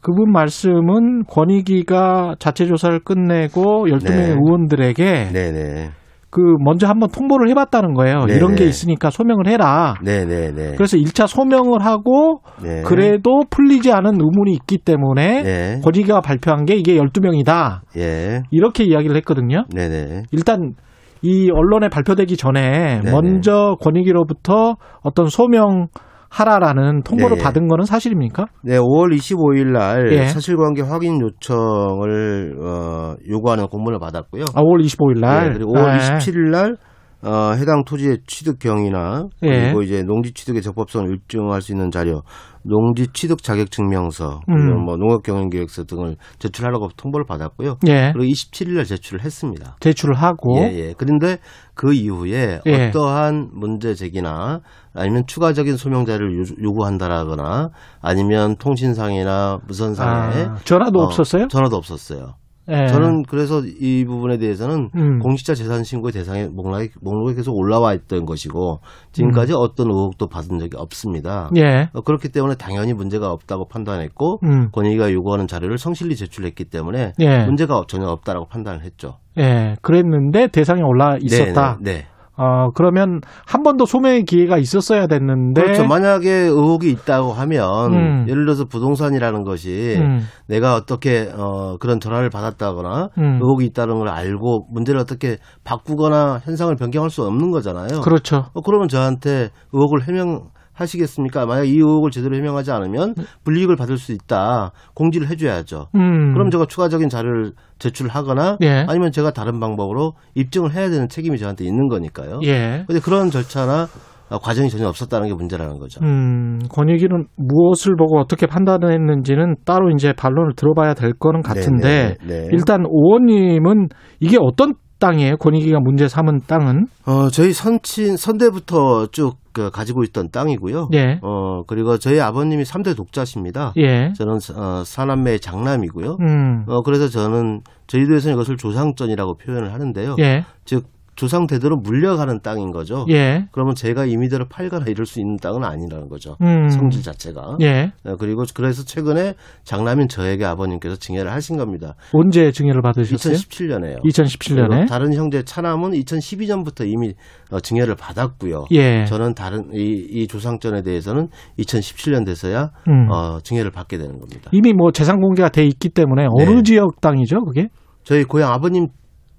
그분 말씀은 권익위가 자체 조사를 끝내고 12명의 네. 의원들에게 네, 네. 그 먼저 한번 통보를 해봤다는 거예요. 네, 이런 게 네. 있으니까 소명을 해라. 네, 네, 네. 그래서 1차 소명을 하고 네. 그래도 풀리지 않은 의문이 있기 때문에 네. 권익위가 발표한 게 이게 12명이다. 예. 이렇게 이야기를 했거든요. 네, 네. 일단 이 언론에 발표되기 전에 네네. 먼저 권익위로부터 어떤 소명 하라라는 통보를 네. 받은 거는 사실입니까? 네, 5월 25일 날 예. 사실관계 확인 요청을 어, 요구하는 공문을 받았고요. 아, 5월 25일 날. 네, 그리고 5월 네. 27일 날 어, 해당 토지의 취득 경위나 예. 그리고 이제 농지 취득의 적법성을 입증할 수 있는 자료, 농지 취득 자격 증명서, 음. 뭐 농업 경영 계획서 등을 제출하라고 통보를 받았고요. 예. 그리고 27일 날 제출을 했습니다. 제출을 하고 예, 예. 그런데 그 이후에 예. 어떠한 문제 제기나 아니면 추가적인 소명 자료를 요- 요구한다라거나 아니면 통신상이나 무선상에 아, 전화도 어, 없었어요? 전화도 없었어요. 예. 저는 그래서 이 부분에 대해서는 음. 공직자 재산 신고의 대상에 목록에, 목록에 계속 올라와 있던 것이고 지금까지 어떤 의혹도 받은 적이 없습니다. 음. 예. 어, 그렇기 때문에 당연히 문제가 없다고 판단했고 음. 권익위가 요구하는 자료를 성실히 제출했기 때문에 예. 문제가 전혀 없다라고 판단을 했죠. 예. 그랬는데 대상에 올라 있었다. 네, 네. 어, 그러면 한 번 더 소명의 기회가 있었어야 됐는데 그렇죠. 만약에 의혹이 있다고 하면 음. 예를 들어서 부동산이라는 것이 음. 내가 어떻게 어, 그런 전화를 받았다거나 음. 의혹이 있다는 걸 알고 문제를 어떻게 바꾸거나 현상을 변경할 수 없는 거잖아요. 그렇죠. 어, 그러면 저한테 의혹을 해명 하시겠습니까? 만약 이 의혹을 제대로 해명하지 않으면 불이익을 받을 수 있다. 공지를 해줘야죠. 음. 그럼 제가 추가적인 자료를 제출하거나 예. 아니면 제가 다른 방법으로 입증을 해야 되는 책임이 저한테 있는 거니까요. 예. 근데 그런 절차나 어, 과정이 전혀 없었다는 게 문제라는 거죠. 음, 권익위는 무엇을 보고 어떻게 판단했는지는 따로 이제 반론을 들어봐야 될 거는 같은데 네, 네, 네. 일단 오원님은 이게 어떤 땅이에요? 권익위가 문제 삼은 땅은? 어, 저희 선친 선대부터 쭉 그, 가지고 있던 땅이고요. 예. 어, 그리고 저희 아버님이 3대 독자십니다. 예. 저는 어, 사남매 장남이고요. 음. 어, 그래서 저는 저희도에서는 이것을 조상전이라고 표현을 하는데요. 예. 즉 조상 대대로 물려가는 땅인 거죠. 예. 그러면 제가 임의대로 팔거나 이럴 수 있는 땅은 아니라는 거죠. 음. 성질 자체가. 예. 어, 그리고 그래서 최근에 장남인 저에게 아버님께서 증여를 하신 겁니다. 언제 증여를 받으셨어요? 2017년에요. 2017년에. 다른 형제 차남은 2012년부터 이미 어, 증여를 받았고요. 예. 저는 다른 이, 이 조상전에 대해서는 2017년 돼서야 음. 어, 증여를 받게 되는 겁니다. 이미 뭐 재산 공개가 돼 있기 때문에 어느 네. 지역 땅이죠, 그게? 저희 고향 아버님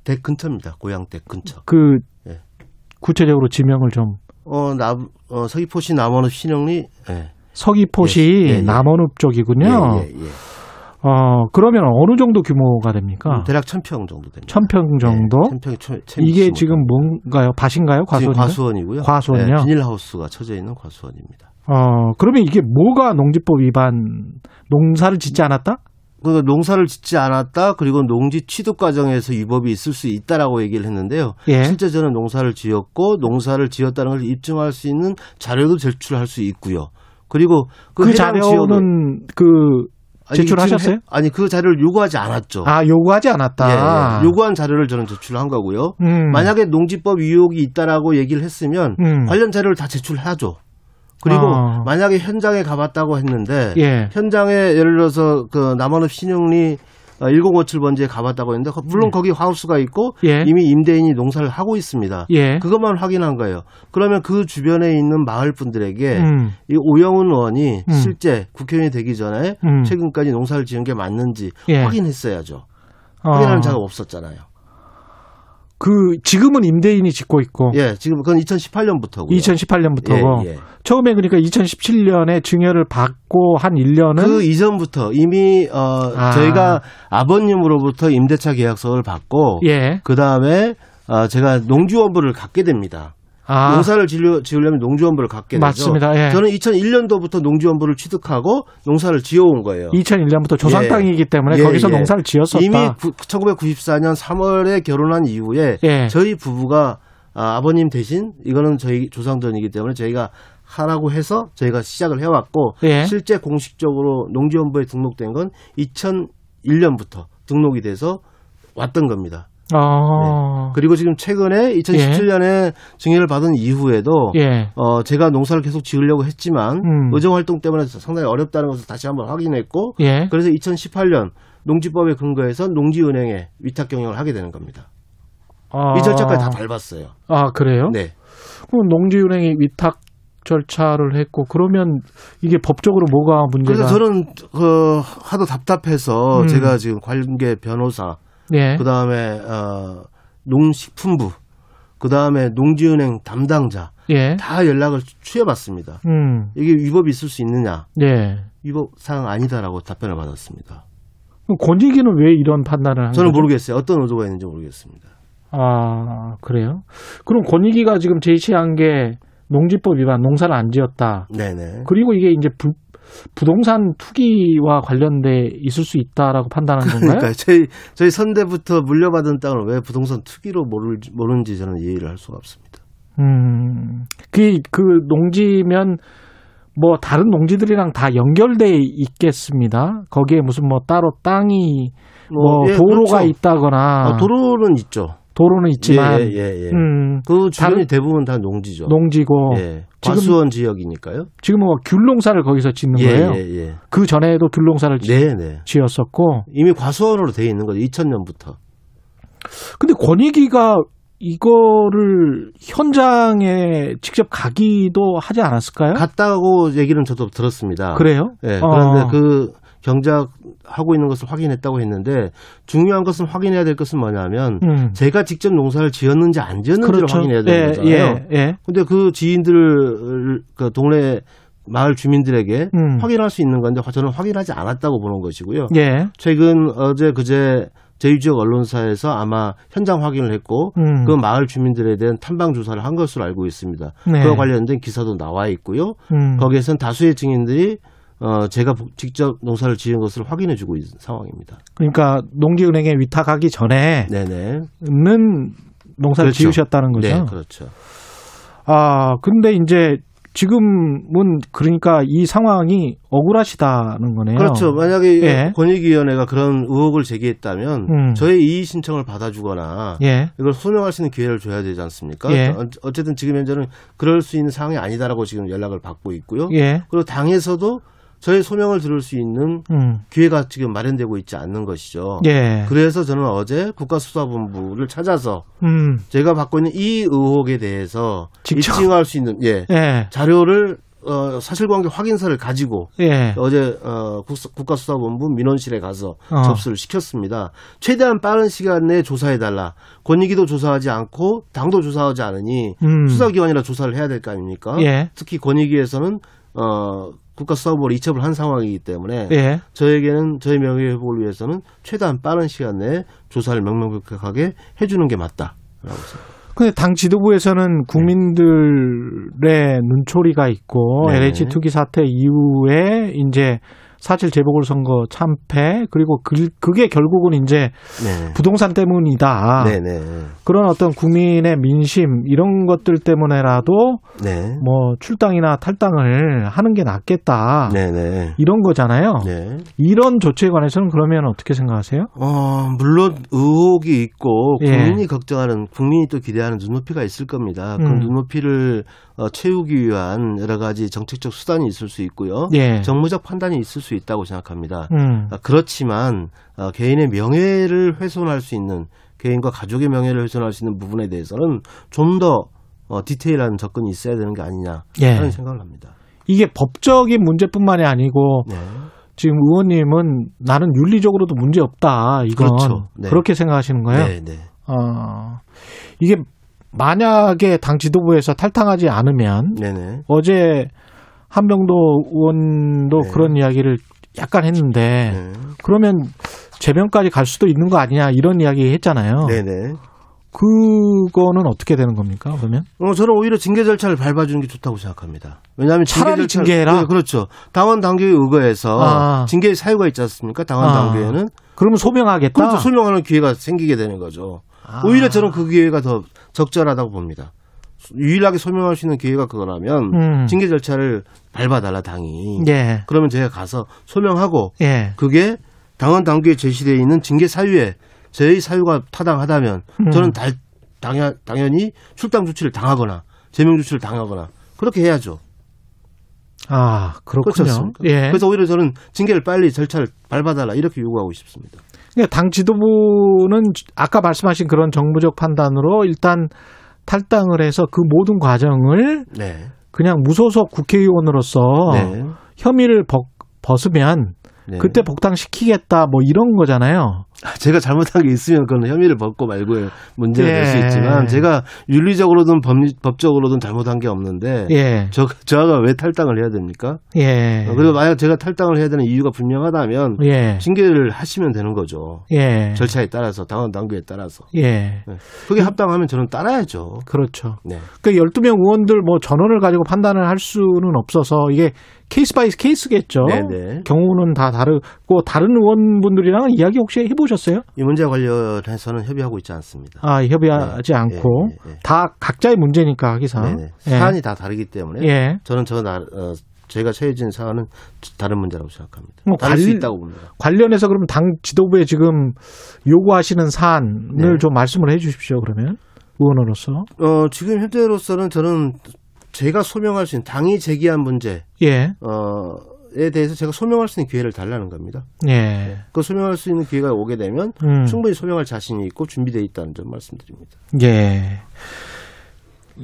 댁 근처입니다. 고향 댁 근처. 그 예. 구체적으로 지명을 좀 어, 나, 어, 서귀포시 남원읍 신영리. 예. 서귀포시 예, 예, 예. 남원읍 쪽이군요. 예. 어, 그러면 어느 정도 규모가 됩니까? 음, 대략 천평 정도 됩니다. 천평 정도? 네, 천평이 천, 천 이게. 지금 뭔가요? 밭인가요? 과수원인가요? 과수원이고요. 과수원이요? 네, 비닐하우스가 쳐져 있는 과수원입니다. 어, 그러면 이게 뭐가 농지법 위반, 농사를 짓지 않았다? 그 농사를 짓지 않았다 그리고 농지 취득 과정에서 위법이 있을 수 있다라고 얘기를 했는데요. 예. 실제 저는 농사를 지었고 농사를 지었다는 걸 입증할 수 있는 자료도 제출할 수 있고요. 그리고 그, 그, 자료는 그, 제출하셨어요? 아니 그 자료를 요구하지 않았죠. 아, 요구하지 않았다. 예, 예. 요구한 자료를 저는 제출한 거고요. 음. 만약에 농지법 위혹이 있다라고 얘기를 했으면 음. 관련 자료를 다 제출하죠. 그리고 아. 만약에 현장에 가봤다고 했는데 예. 현장에 예를 들어서 그 남한읍 신용리 1057번지에 가봤다고 했는데 거- 물론 거기 하우스가 있고 예. 이미 임대인이 농사를 하고 있습니다. 예. 그것만 확인한 거예요. 그러면 그 주변에 있는 마을 분들에게 음. 이 오영훈 의원이 음. 실제 국회의원이 되기 전에 음. 최근까지 농사를 지은 게 맞는지 예. 확인했어야죠. 어, 확인하는 자가 없었잖아요. 그, 지금은 임대인이 짓고 있고. 예, 지금 그건 2018년부터고요. 2018년부터고. 예, 예. 처음에 그러니까 2017년에 증여를 받고 한 1년은 그 이전부터 이미 어 아. 저희가 아버님으로부터 임대차 계약서를 받고 예. 그 다음에 어 제가 농지원부를 갖게 됩니다. 아, 농사를 지으려, 지으려면 농지원부를 갖게 되죠. 맞습니다. 예. 저는 2001년도부터 농지원부를 취득하고 농사를 지어온 거예요. 2001년부터 조상 예. 땅이기 때문에 예, 거기서 예. 농사를 지었었다. 이미 구- 1994년 3월에 결혼한 이후에 예. 저희 부부가 아, 아버님 대신 이거는 저희 조상전이기 때문에 저희가 하라고 해서 저희가 시작을 해왔고 예. 실제 공식적으로 농지원부에 등록된 건 2001년부터 등록이 돼서 왔던 겁니다. 어. 그리고 지금 최근에 2017년에 증여를 받은 이후에도 예. 어, 제가 농사를 계속 지으려고 했지만 음. 의정 활동 때문에 상당히 어렵다는 것을 다시 한번 확인했고 예. 그래서 2018년 농지법에 근거해서 농지은행에 위탁 경영을 하게 되는 겁니다. 아. 이 절차까지 다 밟았어요. 아, 그래요? 네. 그럼 농지은행이 위탁 절차를 했고 그러면 이게 법적으로 뭐가 문제가 그래서 저는 그 하도 답답해서 음. 제가 지금 관계 변호사, 예. 그 다음에 어, 농식품부, 그 다음에 농지은행 담당자 예. 다 연락을 취해봤습니다. 음. 이게 위법이 있을 수 있느냐? 예. 위법 사항 아니다라고 답변을 받았습니다. 권익위는 왜 이런 판단을 한 저는 거죠? 모르겠어요. 어떤 의도가 있는지 모르겠습니다. 아, 그래요? 그럼 권익위가 지금 제시한 게 농지법 위반, 농사를 안 지었다. 네네. 그리고 이게 이제 부, 부동산 투기와 관련돼 있을 수 있다라고 판단한 건가요? 그러니까 저희 저희 선대부터 물려받은 땅을 왜 부동산 투기로 모를 모르는지 저는 이해를 할 수가 없습니다. 음, 그, 그 농지면 뭐 다른 농지들이랑 다 연결돼 있겠습니다. 거기에 무슨 뭐 따로 땅이 뭐 예, 도로가 그렇죠. 있다거나 아, 도로는 있죠. 도로는 있지만 예, 예, 예. 음, 그 주변이 대부분 다 농지죠. 농지고 예. 지금- 과수원 지역이니까요. 지금은 뭐 귤농사를 거기서 짓는 예, 거예요. 예, 예. 그 전에도 귤농사를 지- 네, 네. 지었었고 이미 과수원으로 돼 있는 거죠. 2000년부터. 근데 권익위가 이거를 현장에 직접 가기도 하지 않았을까요? 갔다고 얘기는 저도 들었습니다. 그래요? 예. 어. 그런데 그 경작 하고 있는 것을 확인했다고 했는데 중요한 것은 확인해야 될 것은 뭐냐면 음. 제가 직접 농사를 지었는지 안 지었는지를 확인해야 되는 예, 거잖아요. 예, 예. 근데 그 지인들 그 동네 마을 주민들에게 음. 확인할 수 있는 건데 저는 확인하지 않았다고 보는 것이고요. 예. 최근 어제 그제 제2지역 언론사에서 아마 현장 확인을 했고 음. 그 마을 주민들에 대한 탐방 조사를 한 것으로 알고 있습니다. 네. 그와 관련된 기사도 나와 있고요. 음. 거기에서는 다수의 증인들이 어, 제가 복- 직접 농사를 지은 것을 확인해 주고 있는 상황입니다. 그러니까 농지은행에 위탁하기 전에는 네네. 농사를 그렇죠. 지으셨다는 거죠. 네, 그렇죠. 아, 근데 이제 지금은 그러니까 이 상황이 억울하시다는 거네요. 그렇죠. 만약에 예. 권익위원회가 그런 의혹을 제기했다면 음. 저의 이의 신청을 받아주거나 예. 이걸 소명할 수 있는 기회를 줘야 되지 않습니까? 예. 어- 어쨌든 지금 현재는 그럴 수 있는 상황이 아니다라고 지금 연락을 받고 있고요. 예. 그리고 당에서도 저의 소명을 들을 수 있는 음. 기회가 지금 마련되고 있지 않는 것이죠. 예. 그래서 저는 어제 국가수사본부를 찾아서 음. 제가 받고 있는 이 의혹에 대해서 직접. 입증할 수 있는 예, 예. 자료를 어, 사실관계 확인서를 가지고 예. 어제 어, 국가수사본부 민원실에 가서 어. 접수를 시켰습니다. 최대한 빠른 시간 내에 조사해달라. 권익위도 조사하지 않고 당도 조사하지 않으니 음. 수사기관이라 조사를 해야 될 거 아닙니까? 예. 특히 권익위에서는 어, 국가 수사본부로 이첩을 한 상황이기 때문에 예. 저에게는 저의 명예 회복을 위해서는 최대한 빠른 시간 내에 조사를 명명백백하게 해주는 게 맞다라고 생각합니다. 근데 당 지도부에서는 국민들의 눈초리가 있고 네. LH 투기 사태 이후에 이제 사실 재보궐선거 참패 그리고 그, 그게 결국은 이제 네. 부동산 때문이다. 네 네. 그런 어떤 국민의 민심 이런 것들 때문에라도 네. 뭐 출당이나 탈당을 하는 게 낫겠다. 네네. 이런 거잖아요. 네. 이런 조치에 관해서는 그러면 어떻게 생각하세요? 어, 물론 의혹이 있고 예. 국민이 걱정하는 국민이 또 기대하는 눈높이가 있을 겁니다. 그 음. 눈높이를 어, 채우기 위한 여러 가지 정책적 수단이 있을 수 있고요. 예. 정무적 판단이 있을 수 있다고 생각합니다. 음. 아, 그렇지만 어, 개인의 명예를 훼손할 수 있는 개인과 가족의 명예를 훼손할 수 있는 부분에 대해서는 좀더 어, 디테일한 접근이 있어야 되는 게 아니냐 예. 하는 생각을 합니다. 이게 법적인 문제뿐만이 아니고 네. 지금 의원님은 나는 윤리적으로도 문제 없다. 이건 그렇죠. 네. 그렇게 생각하시는 거예요? 네, 네. 어, 이게 만약에 당 지도부에서 탈당하지 않으면 네네. 어제 한병도 의원도 네. 그런 이야기를 약간 했는데 네. 그러면 재변까지 갈 수도 있는 거 아니냐 이런 이야기 했잖아요. 네네. 그거는 어떻게 되는 겁니까? 그러면 어, 저는 오히려 징계 절차를 밟아주는 게 좋다고 생각합니다. 왜냐하면 징계 차라리 절차- 징계해라? 네, 그렇죠. 당원 당규에 의거해서 아. 징계의 사유가 있지 않습니까? 당원 아. 당규에는 그러면 소명하겠다. 그렇죠. 소명하는 기회가 생기게 되는 거죠. 아. 오히려 저는 그 기회가 더 적절하다고 봅니다. 유일하게 소명할 수 있는 기회가 그거라면 음. 징계 절차를 밟아달라 당이. 예. 그러면 제가 가서 소명하고 예. 그게 당원 당규에 제시되어 있는 징계 사유에 저의 사유가 타당하다면 음. 저는 달, 당연, 당연히 출당 조치를 당하거나 제명 조치를 당하거나 그렇게 해야죠. 아 그렇군요. 않습니까? 예. 그래서 오히려 저는 징계를 빨리 절차를 밟아달라 이렇게 요구하고 싶습니다. 그러니까 당 지도부는 아까 말씀하신 그런 정부적 판단으로 일단 탈당을 해서 그 모든 과정을 네. 그냥 무소속 국회의원으로서 네. 혐의를 벗, 벗으면 네. 그때 복당 시키겠다 뭐 이런 거잖아요. 제가 잘못한 게 있으면 그건 혐의를 벗고 말고의 문제가 될수 예. 있지만 제가 윤리적으로든 법, 법적으로든 잘못한 게 없는데 예. 저 저가 왜 탈당을 해야 됩니까? 예. 어, 그리고 만약 제가 탈당을 해야 되는 이유가 분명하다면 예. 징계를 하시면 되는 거죠. 예. 절차에 따라서 당원 당규에 따라서 예. 네. 그게 합당하면 저는 따라야죠. 그렇죠. 네. 그 12명 의원들 뭐 전원을 가지고 판단을 할 수는 없어서 이게 case by case겠죠. 네네. 경우는 다 다르고 다른 의원분들이랑 이야기 혹시 해보셨어요? 이 문제 관련해서는 협의하고 있지 않습니다. 아 협의하지 네. 않고 예, 예, 예. 다 각자의 문제니까 하기사. 사안이 다 다르기 때문에 예. 저는 저 나, 어, 제가 처해진 사안은 다른 문제라고 생각합니다. 뭐 다를 수 관- 있다고 봅니다. 관련해서 그럼 당 지도부에 지금 요구하시는 사안을 네. 좀 말씀을 해주십시오. 그러면 의원으로서. 어, 지금 현재로서는 저는 제가 소명할 수 있는 당이 제기한 문제 예. 어, 에 대해서 제가 소명할 수 있는 기회를 달라는 겁니다. 예. 그 소명할 수 있는 기회가 오게 되면 음. 충분히 소명할 자신이 있고 준비되어 있다는 점 말씀드립니다. 예.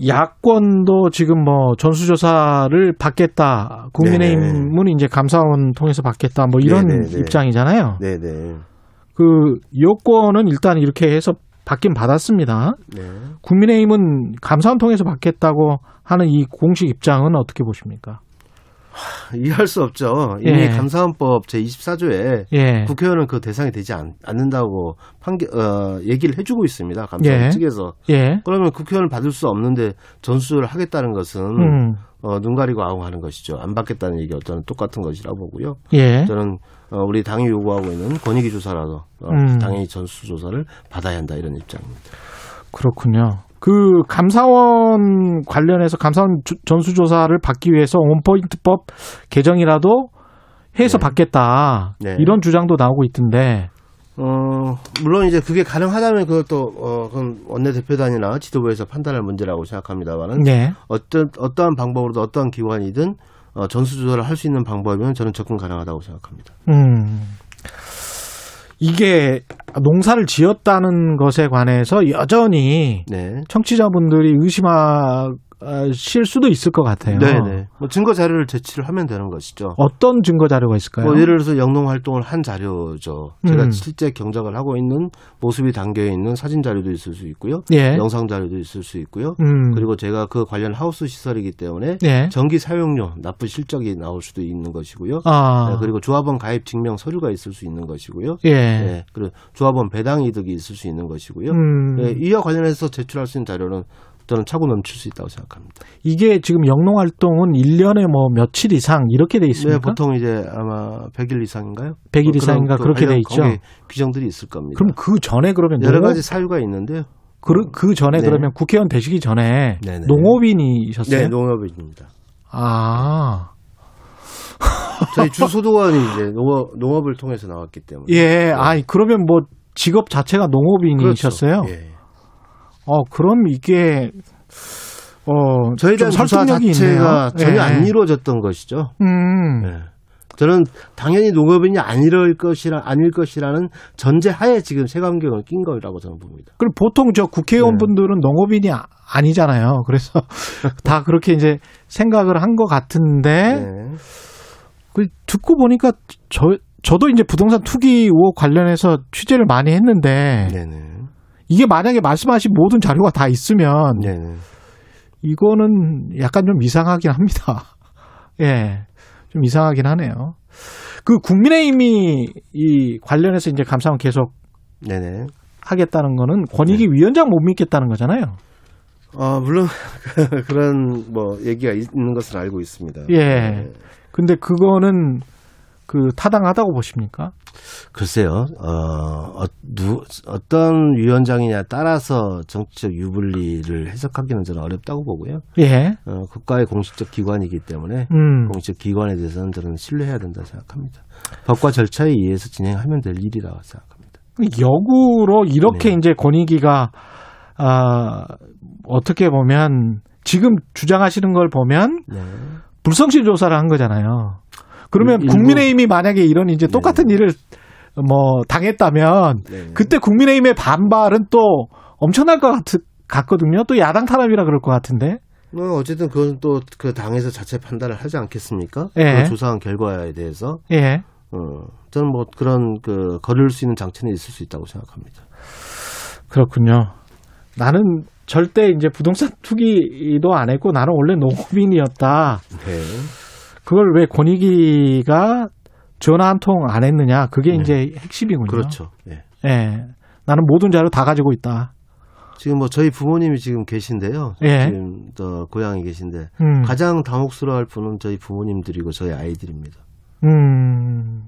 야권도 지금 뭐 전수조사를 받겠다. 국민의힘은 이제 감사원 통해서 받겠다. 뭐 이런 네네네. 입장이잖아요. 네네. 그 여권은 일단 이렇게 해서 받긴 받았습니다. 네. 국민의힘은 감사원 통해서 받겠다고 하는 이 공식 입장은 어떻게 보십니까? 이해할 수 없죠. 이미 예. 감사원법 제 24조에 예. 국회의원은 그 대상이 되지 않, 는다고 판결 어, 얘기를 해주고 있습니다. 감사원 예. 측에서 예. 그러면 국회의원을 받을 수 없는데 전수를 하겠다는 것은 음. 어, 눈 가리고 아웅하는 것이죠. 안 받겠다는 얘기가 저는 똑같은 것이라고 보고요. 예. 저는 어, 우리 당이 요구하고 있는 권익위 조사라도 어, 음. 당연히 전수 조사를 받아야 한다 이런 입장입니다. 그렇군요. 그 감사원 관련해서 감사원 주- 전수조사를 받기 위해서 원포인트법 개정이라도 해서 네. 받겠다. 네. 이런 주장도 나오고 있던데. 어, 물론 이제 그게 가능하다면 그것도, 어, 그건 원내 대표단이나 지도부에서 판단할 문제라고 생각합니다만은. 네. 어떤, 어떠한 방법으로도 어떠한 기관이든, 어, 전수조사를 할 수 있는 방법이면 저는 접근 가능하다고 생각합니다. 음. 이게 농사를 지었다는 것에 관해서 여전히 네. 청취자분들이 의심하 실 수도 있을 것 같아요. 네네. 뭐 증거 자료를 제출을 하면 되는 것이죠. 어떤 증거 자료가 있을까요? 뭐 예를 들어서 영농 활동을 한 자료죠. 제가 음. 실제 경작을 하고 있는 모습이 담겨 있는 사진 자료도 있을 수 있고요. 예. 영상 자료도 있을 수 있고요. 음. 그리고 제가 그 관련 하우스 시설이기 때문에 예. 전기 사용료 납부 실적이 나올 수도 있는 것이고요. 아. 네, 그리고 조합원 가입 증명 서류가 있을 수 있는 것이고요. 예. 네, 그리고 조합원 배당 이득이 있을 수 있는 것이고요. 음. 네, 이와 관련해서 제출할 수 있는 자료는 저는 차고 넘칠 수 있다고 생각합니다. 이게 지금 영농 활동은 1년에 뭐 며칠 이상 이렇게 돼 있습니까? 네, 보통 이제 아마 100일 이상인가요? 100일 뭐 이상인가 또 그렇게 돼 있죠. 규정들이 있을 겁니다. 그럼 그 전에 그러면 여러 가지 사유가 있는데요. 그, 그 전에 네. 그러면 국회의원 되시기 전에 네네. 농업인이셨어요? 네, 농업입니다. 아. 저희 주소도원이 이제 농업, 농업을 통해서 나왔기 때문에. 예, 아이 그러면 뭐 직업 자체가 농업인이셨어요? 그렇죠. 예. 어, 그럼 이게 어, 저에 좀 대한 조사 설득력이 자체가 있네요. 전혀 예. 안 이루어졌던 것이죠. 음. 예. 저는 당연히 농업인이 아닐 것이라 아닐 것이라는 전제 하에 지금 세관경을 낀 거라고 저는 봅니다. 그리고 보통 저 국회의원분들은 농업인이 아, 아니잖아요. 그래서 다 그렇게 이제 생각을 한 것 같은데 네. 그 듣고 보니까 저 저도 이제 부동산 투기 의혹 관련해서 취재를 많이 했는데 네네. 이게 만약에 말씀하신 모든 자료가 다 있으면 네네. 이거는 약간 좀 이상하긴 합니다. 예. 좀 이상하긴 하네요. 그 국민의힘이 이 관련해서 이제 감사원 계속 네네. 하겠다는 거는 권익위 위원장 못 믿겠다는 거잖아요. 어, 물론 그런 뭐 얘기가 있는 것은 알고 있습니다. 예. 네. 근데 그거는 그 타당하다고 보십니까? 글쎄요, 어, 어, 누, 어떤 위원장이냐 따라서 정치적 유불리를 해석하기는 저는 어렵다고 보고요. 예. 어, 국가의 공식적 기관이기 때문에 음. 공식 기관에 대해서는 저는 신뢰해야 된다 생각합니다. 법과 절차에 의해서 진행하면 될 일이라고 생각합니다. 역으로 이렇게 네. 이제 권익위가 아 어떻게 보면 지금 주장하시는 걸 보면 네. 불성실 조사를 한 거잖아요. 그러면 일부- 국민의힘이 만약에 이런 이제 똑같은 일을 뭐 당했다면 네. 그때 국민의힘의 반발은 또 엄청날 것 같, 같거든요. 또 야당 탄압이라 그럴 것 같은데. 뭐 어쨌든 그건 또 그 당에서 자체 판단을 하지 않겠습니까? 예. 그 조사한 결과에 대해서 예. 어, 저는 뭐 그런 그 거릴 수 있는 장치는 있을 수 있다고 생각합니다. 그렇군요. 나는 절대 이제 부동산 투기도 안 했고 나는 원래 농업인이었다. 네. 그걸 왜 권익위가 전화 한 통 안 했느냐? 그게 네. 이제 핵심이군요. 그렇죠. 예. 예. 나는 모든 자료 다 가지고 있다. 지금 뭐 저희 부모님이 지금 계신데요. 예. 지금 또 고향에 계신데 음. 가장 당혹스러워할 분은 저희 부모님들이고 저희 아이들입니다. 음.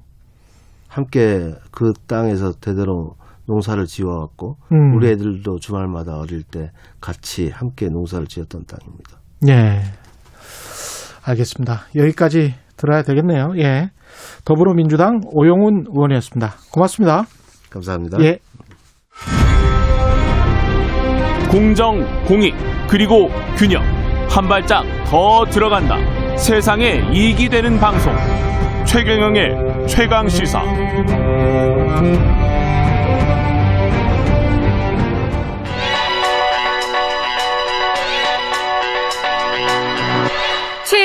함께 그 땅에서 대대로 농사를 지어왔고 음. 우리 애들도 주말마다 어릴 때 같이 함께 농사를 지었던 땅입니다. 예. 알겠습니다. 여기까지 들어야 되겠네요. 예. 더불어민주당 오영훈 의원이었습니다. 고맙습니다. 감사합니다. 예. 공정, 공익, 그리고 균형. 한 발짝 더 들어간다. 세상에 이익이 되는 방송. 최경영의 최강 시사.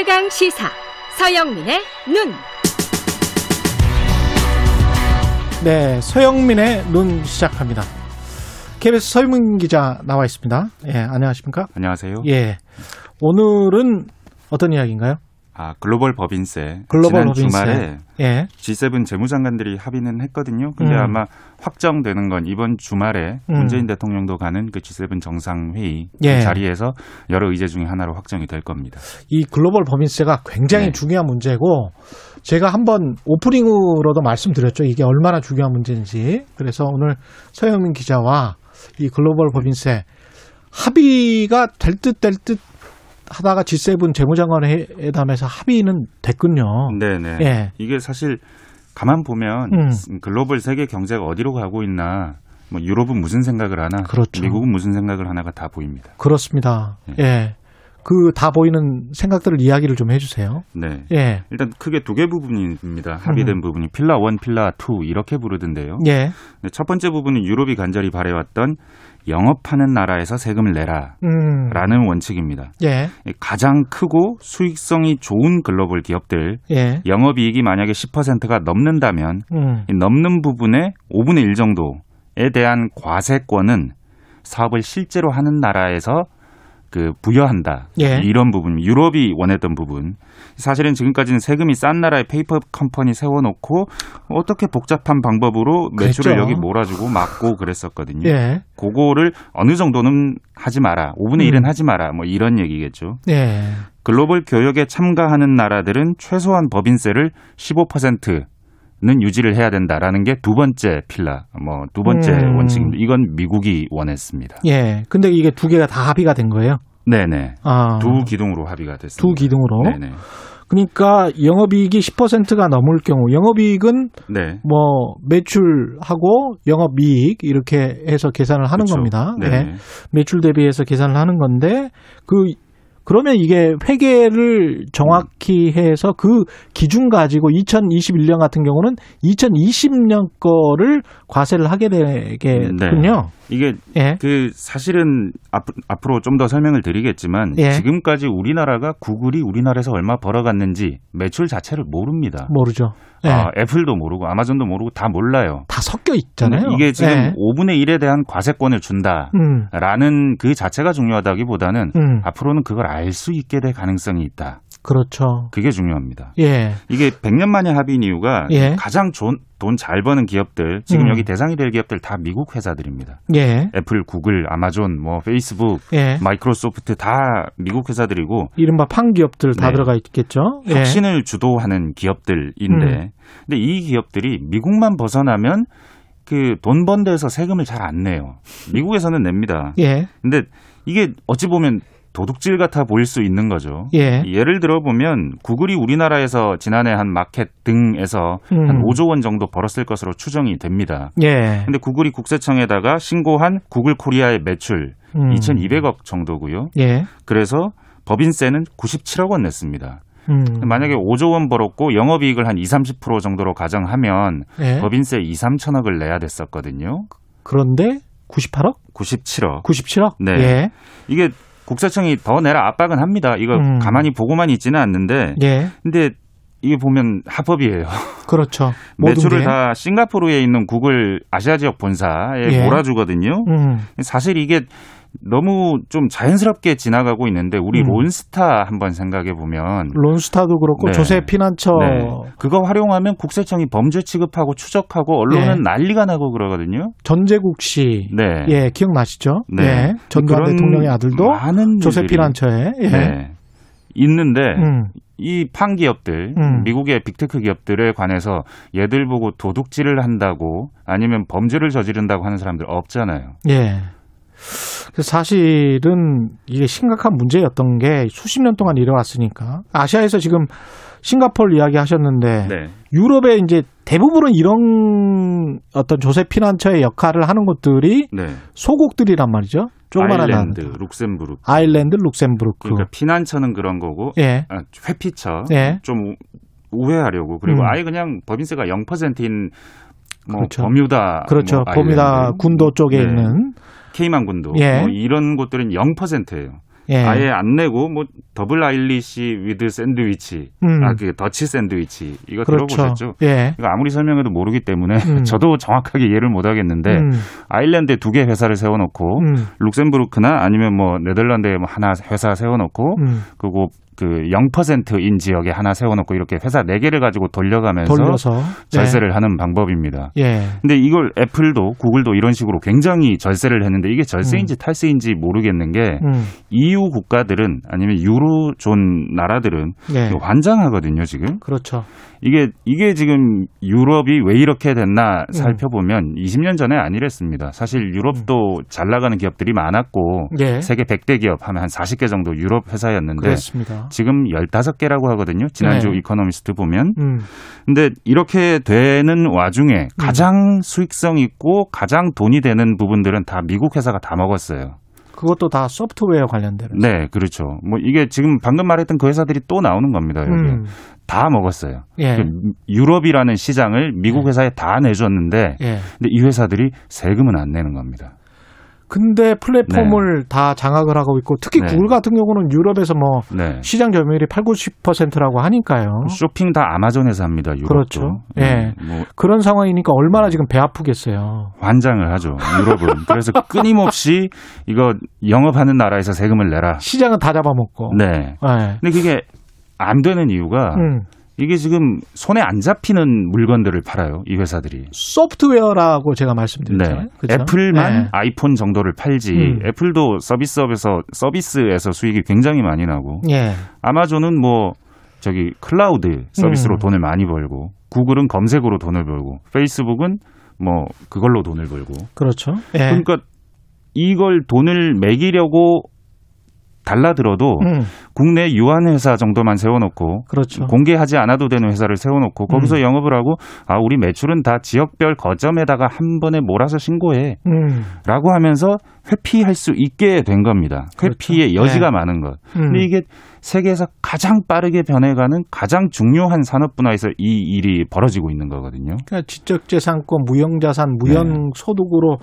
최강 시사 서영민의 눈. 네, 서영민의 눈 시작합니다. KBS 서영민 기자 나와 있습니다. 예, 안녕하십니까? 안녕하세요. 예. 오늘은 어떤 이야기인가요? 아 글로벌 법인세 글로벌 지난 법인세. 주말에 예. G7 재무장관들이 합의는 했거든요. 근데 음. 아마 확정되는 건 이번 주말에 음. 문재인 대통령도 가는 그 G7 정상회의 예. 그 자리에서 여러 의제 중에 하나로 확정이 될 겁니다. 이 글로벌 법인세가 굉장히 네. 중요한 문제고 제가 한번 오프닝으로도 말씀드렸죠. 이게 얼마나 중요한 문제인지. 그래서 오늘 서영민 기자와 이 글로벌 법인세 합의가 될 듯 될 듯 하다가 G7 재무장관 회담에서 합의는 됐군요. 네네. 예. 이게 사실 가만 보면 음. 글로벌 세계 경제가 어디로 가고 있나, 뭐 유럽은 무슨 생각을 하나, 그렇죠. 미국은 무슨 생각을 하나가 다 보입니다. 그렇습니다. 예. 그다 보이는 생각들을 이야기를 좀 해주세요. 네. 예. 일단 크게 두 개 부분입니다. 합의된 음. 부분이 필라 1, 필라 2 이렇게 부르던데요. 예. 네, 첫 번째 부분은 유럽이 간절히 바래왔던 영업하는 나라에서 세금을 내라. 음. 라는 원칙입니다. 예. 가장 크고 수익성이 좋은 글로벌 기업들 예. 영업이익이 만약에 10%가 넘는다면 음. 이 넘는 부분의 5분의 1 정도에 대한 과세권은 사업을 실제로 하는 나라에서 그 부여한다. 예. 이런 부분, 유럽이 원했던 부분. 사실은 지금까지는 세금이 싼 나라에 페이퍼 컴퍼니 세워놓고 어떻게 복잡한 방법으로 매출을 그랬죠. 여기 몰아주고 막고 그랬었거든요. 예. 그거를 어느 정도는 하지 마라. 5분의 음. 1은 하지 마라. 뭐 이런 얘기겠죠. 예. 글로벌 교역에 참가하는 나라들은 최소한 법인세를 15% 는 유지를 해야 된다라는 게 두 번째 pillar, 뭐 두 번째 음. 원칙입니다. 이건 미국이 원했습니다. 예. 근데 이게 두 개가 다 합의가 된 거예요? 네네. 아. 두 기둥으로 합의가 됐습니다. 두 기둥으로. 네네. 그러니까 영업이익이 10%가 넘을 경우 영업이익은 네. 뭐 매출하고 영업이익 이렇게 해서 계산을 하는 그렇죠. 겁니다. 네. 예. 매출 대비해서 계산을 하는 건데 그 그러면 이게 회계를 정확히 해서 그 기준 가지고 2021년 같은 경우는 2020년 거를 과세를 하게 되겠군요. 이게 예. 그 사실은 앞, 앞으로 좀 더 설명을 드리겠지만 예. 지금까지 우리나라가 구글이 우리나라에서 얼마 벌어갔는지 매출 자체를 모릅니다. 모르죠. 예. 아, 애플도 모르고 아마존도 모르고 다 몰라요. 다 섞여 있잖아요. 이게 지금 예. 5분의 1에 대한 과세권을 준다. 음. 라는 그 자체가 중요하다기보다는 음. 앞으로는 그걸 알 수 있게 될 가능성이 있다. 그렇죠. 그게 중요합니다. 예. 이게 100년 만에 합의인 이유가 예. 가장 돈 잘 버는 기업들, 지금 음. 여기 대상이 될 기업들 다 미국 회사들입니다. 예. 애플, 구글, 아마존, 뭐 페이스북, 예. 마이크로소프트 다 미국 회사들이고 이른바 FANG 기업들 다 네. 들어가 있겠죠. 예. 혁신을 주도하는 기업들인데 음. 근데 이 기업들이 미국만 벗어나면 그 돈 번 데서 세금을 잘 안 내요. 미국에서는 냅니다. 예. 근데 이게 어찌 보면 도둑질 같아 보일 수 있는 거죠. 예. 예를 들어 보면 구글이 우리나라에서 지난해 앱 마켓 등에서 음. 한 5조 원 정도 벌었을 것으로 추정이 됩니다. 예. 근데 구글이 국세청에다가 신고한 구글 코리아의 매출 음. 2,200억 정도고요. 예. 그래서 법인세는 97억 원 냈습니다. 음. 만약에 5조 원 벌었고 영업이익을 한 2, 30% 정도로 가정하면 예. 법인세 2, 3천억을 내야 됐었거든요. 그런데 98억? 97억. 97억? 네. 예. 이게 국세청이 더 내라 압박은 합니다. 이거 음. 가만히 보고만 있지는 않는데 예. 근데 이게 보면 합법이에요. 그렇죠. 매출을 게. 다 싱가포르에 있는 구글 아시아 지역 본사에 예. 몰아주거든요. 음. 사실 이게 너무 좀 자연스럽게 지나가고 있는데 우리 음. 론스타 한번 생각해 보면 론스타도 그렇고 네. 조세 피난처 네. 그거 활용하면 국세청이 범죄 취급하고 추적하고 언론은 예. 난리가 나고 그러거든요. 전재국 씨. 네. 예, 기억나시죠? 네. 예. 전두환 대통령의 아들도 많은 조세 피난처에. 예. 네. 있는데 음. 이 판 기업들, 음. 미국의 빅테크 기업들에 관해서 얘들 보고 도둑질을 한다고 아니면 범죄를 저지른다고 하는 사람들 없잖아요. 예. 사실은 이게 심각한 문제였던 게 수십 년 동안 이뤄왔으니까 아시아에서 지금 싱가포르 이야기 하셨는데 네. 유럽에 이제 대부분은 이런 어떤 조세 피난처의 역할을 하는 곳들이 네. 소국들이란 말이죠. 조그마한 아일랜드, 나라들. 룩셈부르크. 아일랜드, 룩셈부르크. 그러니까 피난처는 그런 거고 예. 아, 회피처 예. 좀 우- 우회하려고 그리고 음. 아예 그냥 법인세가 0%인 뭐 그렇죠. 버뮤다 그렇죠. 뭐 버뮤다 군도 쪽에 네. 있는 케이만 군도 예. 뭐 이런 곳들은 0%예요. 예. 아예 안 내고 뭐 double Irish with sandwich, 음. 아그 Dutch sandwich 이거 그렇죠. 들어보셨죠? 예. 이거 아무리 설명해도 모르기 때문에 음. 저도 정확하게 이해를 못 하겠는데 음. 아일랜드에 두 개 회사를 세워놓고 음. 룩셈부르크나 아니면 뭐 네덜란드에 뭐 하나 회사 세워놓고 음. 그리고 그 0%인 지역에 하나 세워놓고 이렇게 회사 4개를 가지고 돌려가면서 돌려서. 절세를 하는 방법입니다. 예. 근데 이걸 애플도 구글도 이런 식으로 굉장히 절세를 했는데 이게 절세인지 탈세인지 모르겠는 게 음. EU 국가들은 아니면 유로존 나라들은 예. 이거 환장하거든요 지금. 그렇죠. 이게 이게 지금 유럽이 왜 이렇게 됐나 음. 살펴보면 20년 전에 안 이랬습니다. 사실 유럽도 잘 나가는 기업들이 많았고 예. 세계 100대 기업 하면 한 40개 정도 유럽 회사였는데 그렇습니다. 지금 15개라고 하거든요. 지난주 네. 이코노미스트 보면. 음. 근데 이렇게 되는 와중에 가장 수익성 있고 가장 돈이 되는 부분들은 다 미국 회사가 다 먹었어요. 그것도 다 소프트웨어 관련된. 네, 그렇죠. 뭐 이게 지금 방금 말했던 그 회사들이 또 나오는 겁니다. 여기 음. 다 먹었어요. 예. 그 유럽이라는 시장을 미국 회사에 다 내줬는데, 예. 근데 이 회사들이 세금은 안 내는 겁니다. 근데 플랫폼을 다 장악을 하고 있고 특히 네. 구글 같은 경우는 유럽에서 뭐 네. 시장 점유율이 8, 90%라고 하니까요. 쇼핑 다 아마존에서 합니다. 유럽도. 그렇죠. 예. 음, 뭐 그런 상황이니까 얼마나 지금 배 아프겠어요. 환장을 하죠. 유럽은. 그래서 끊임없이 이거 영업하는 나라에서 세금을 내라. 시장은 다 잡아먹고. 네. 예. 근데 그게 안 되는 이유가 음. 이게 지금 손에 안 잡히는 물건들을 팔아요. 이 회사들이. 소프트웨어라고 제가 말씀드렸잖아요. 네. 그죠? 애플만 네. 아이폰 정도를 팔지. 음. 애플도 서비스업에서 서비스에서 수익이 굉장히 많이 나고. 예. 아마존은 뭐 저기 클라우드 서비스로 음. 돈을 많이 벌고 구글은 검색으로 돈을 벌고 페이스북은 뭐 그걸로 돈을 벌고. 그렇죠. 예. 그러니까 이걸 돈을 매기려고 달라들어도 음. 국내 유한 회사 정도만 세워놓고 그렇죠. 공개하지 않아도 되는 회사를 세워놓고 거기서 음. 영업을 하고 아 우리 매출은 다 지역별 거점에다가 한 번에 몰아서 신고해 음. 라고 하면서 회피할 수 있게 된 겁니다. 회피의 그렇죠. 여지가 네. 많은 것. 음. 근데 이게 세계에서 가장 빠르게 변해가는 가장 중요한 산업 분야에서 이 일이 벌어지고 있는 거거든요. 그러니까 지적재산권, 무형자산, 무형소득으로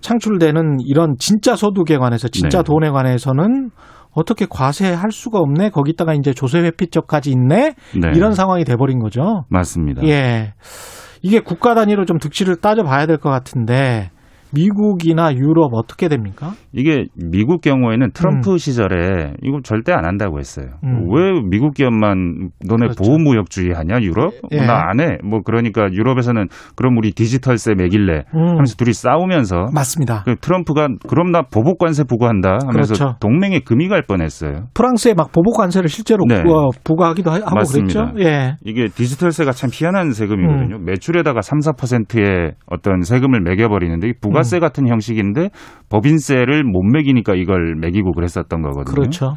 창출되는 이런 진짜 소득에 관해서 진짜 네. 돈에 관해서는 어떻게 과세할 수가 없네. 거기다가 이제 조세 회피적까지 있네. 네. 이런 상황이 돼버린 거죠. 맞습니다. 예. 이게 국가 단위로 좀 득실을 따져봐야 될 것 같은데 미국이나 유럽 어떻게 됩니까? 이게 미국 경우에는 트럼프 시절에 이거 절대 안 한다고 했어요. 음. 왜 미국 기업만 너네 보호무역주의 하냐 유럽? 예. 나 안 해. 뭐 그러니까 유럽에서는 그럼 우리 디지털세 매길래 음. 하면서 둘이 싸우면서 맞습니다. 그 트럼프가 그럼 나 보복 관세 부과한다 하면서 그렇죠. 동맹에 금이 갈 뻔했어요. 프랑스에 막 보복 관세를 실제로 네. 부과, 부과하기도 하- 하고 맞습니다. 그랬죠. 예. 이게 디지털세가 참 희한한 음. 세금이거든요. 매출에다가 3, 4%의 어떤 세금을 매겨버리는데 이 음. 부가 세 같은 형식인데 법인세를 못 매기니까 이걸 매기고 그랬었던 거거든요. 그렇죠.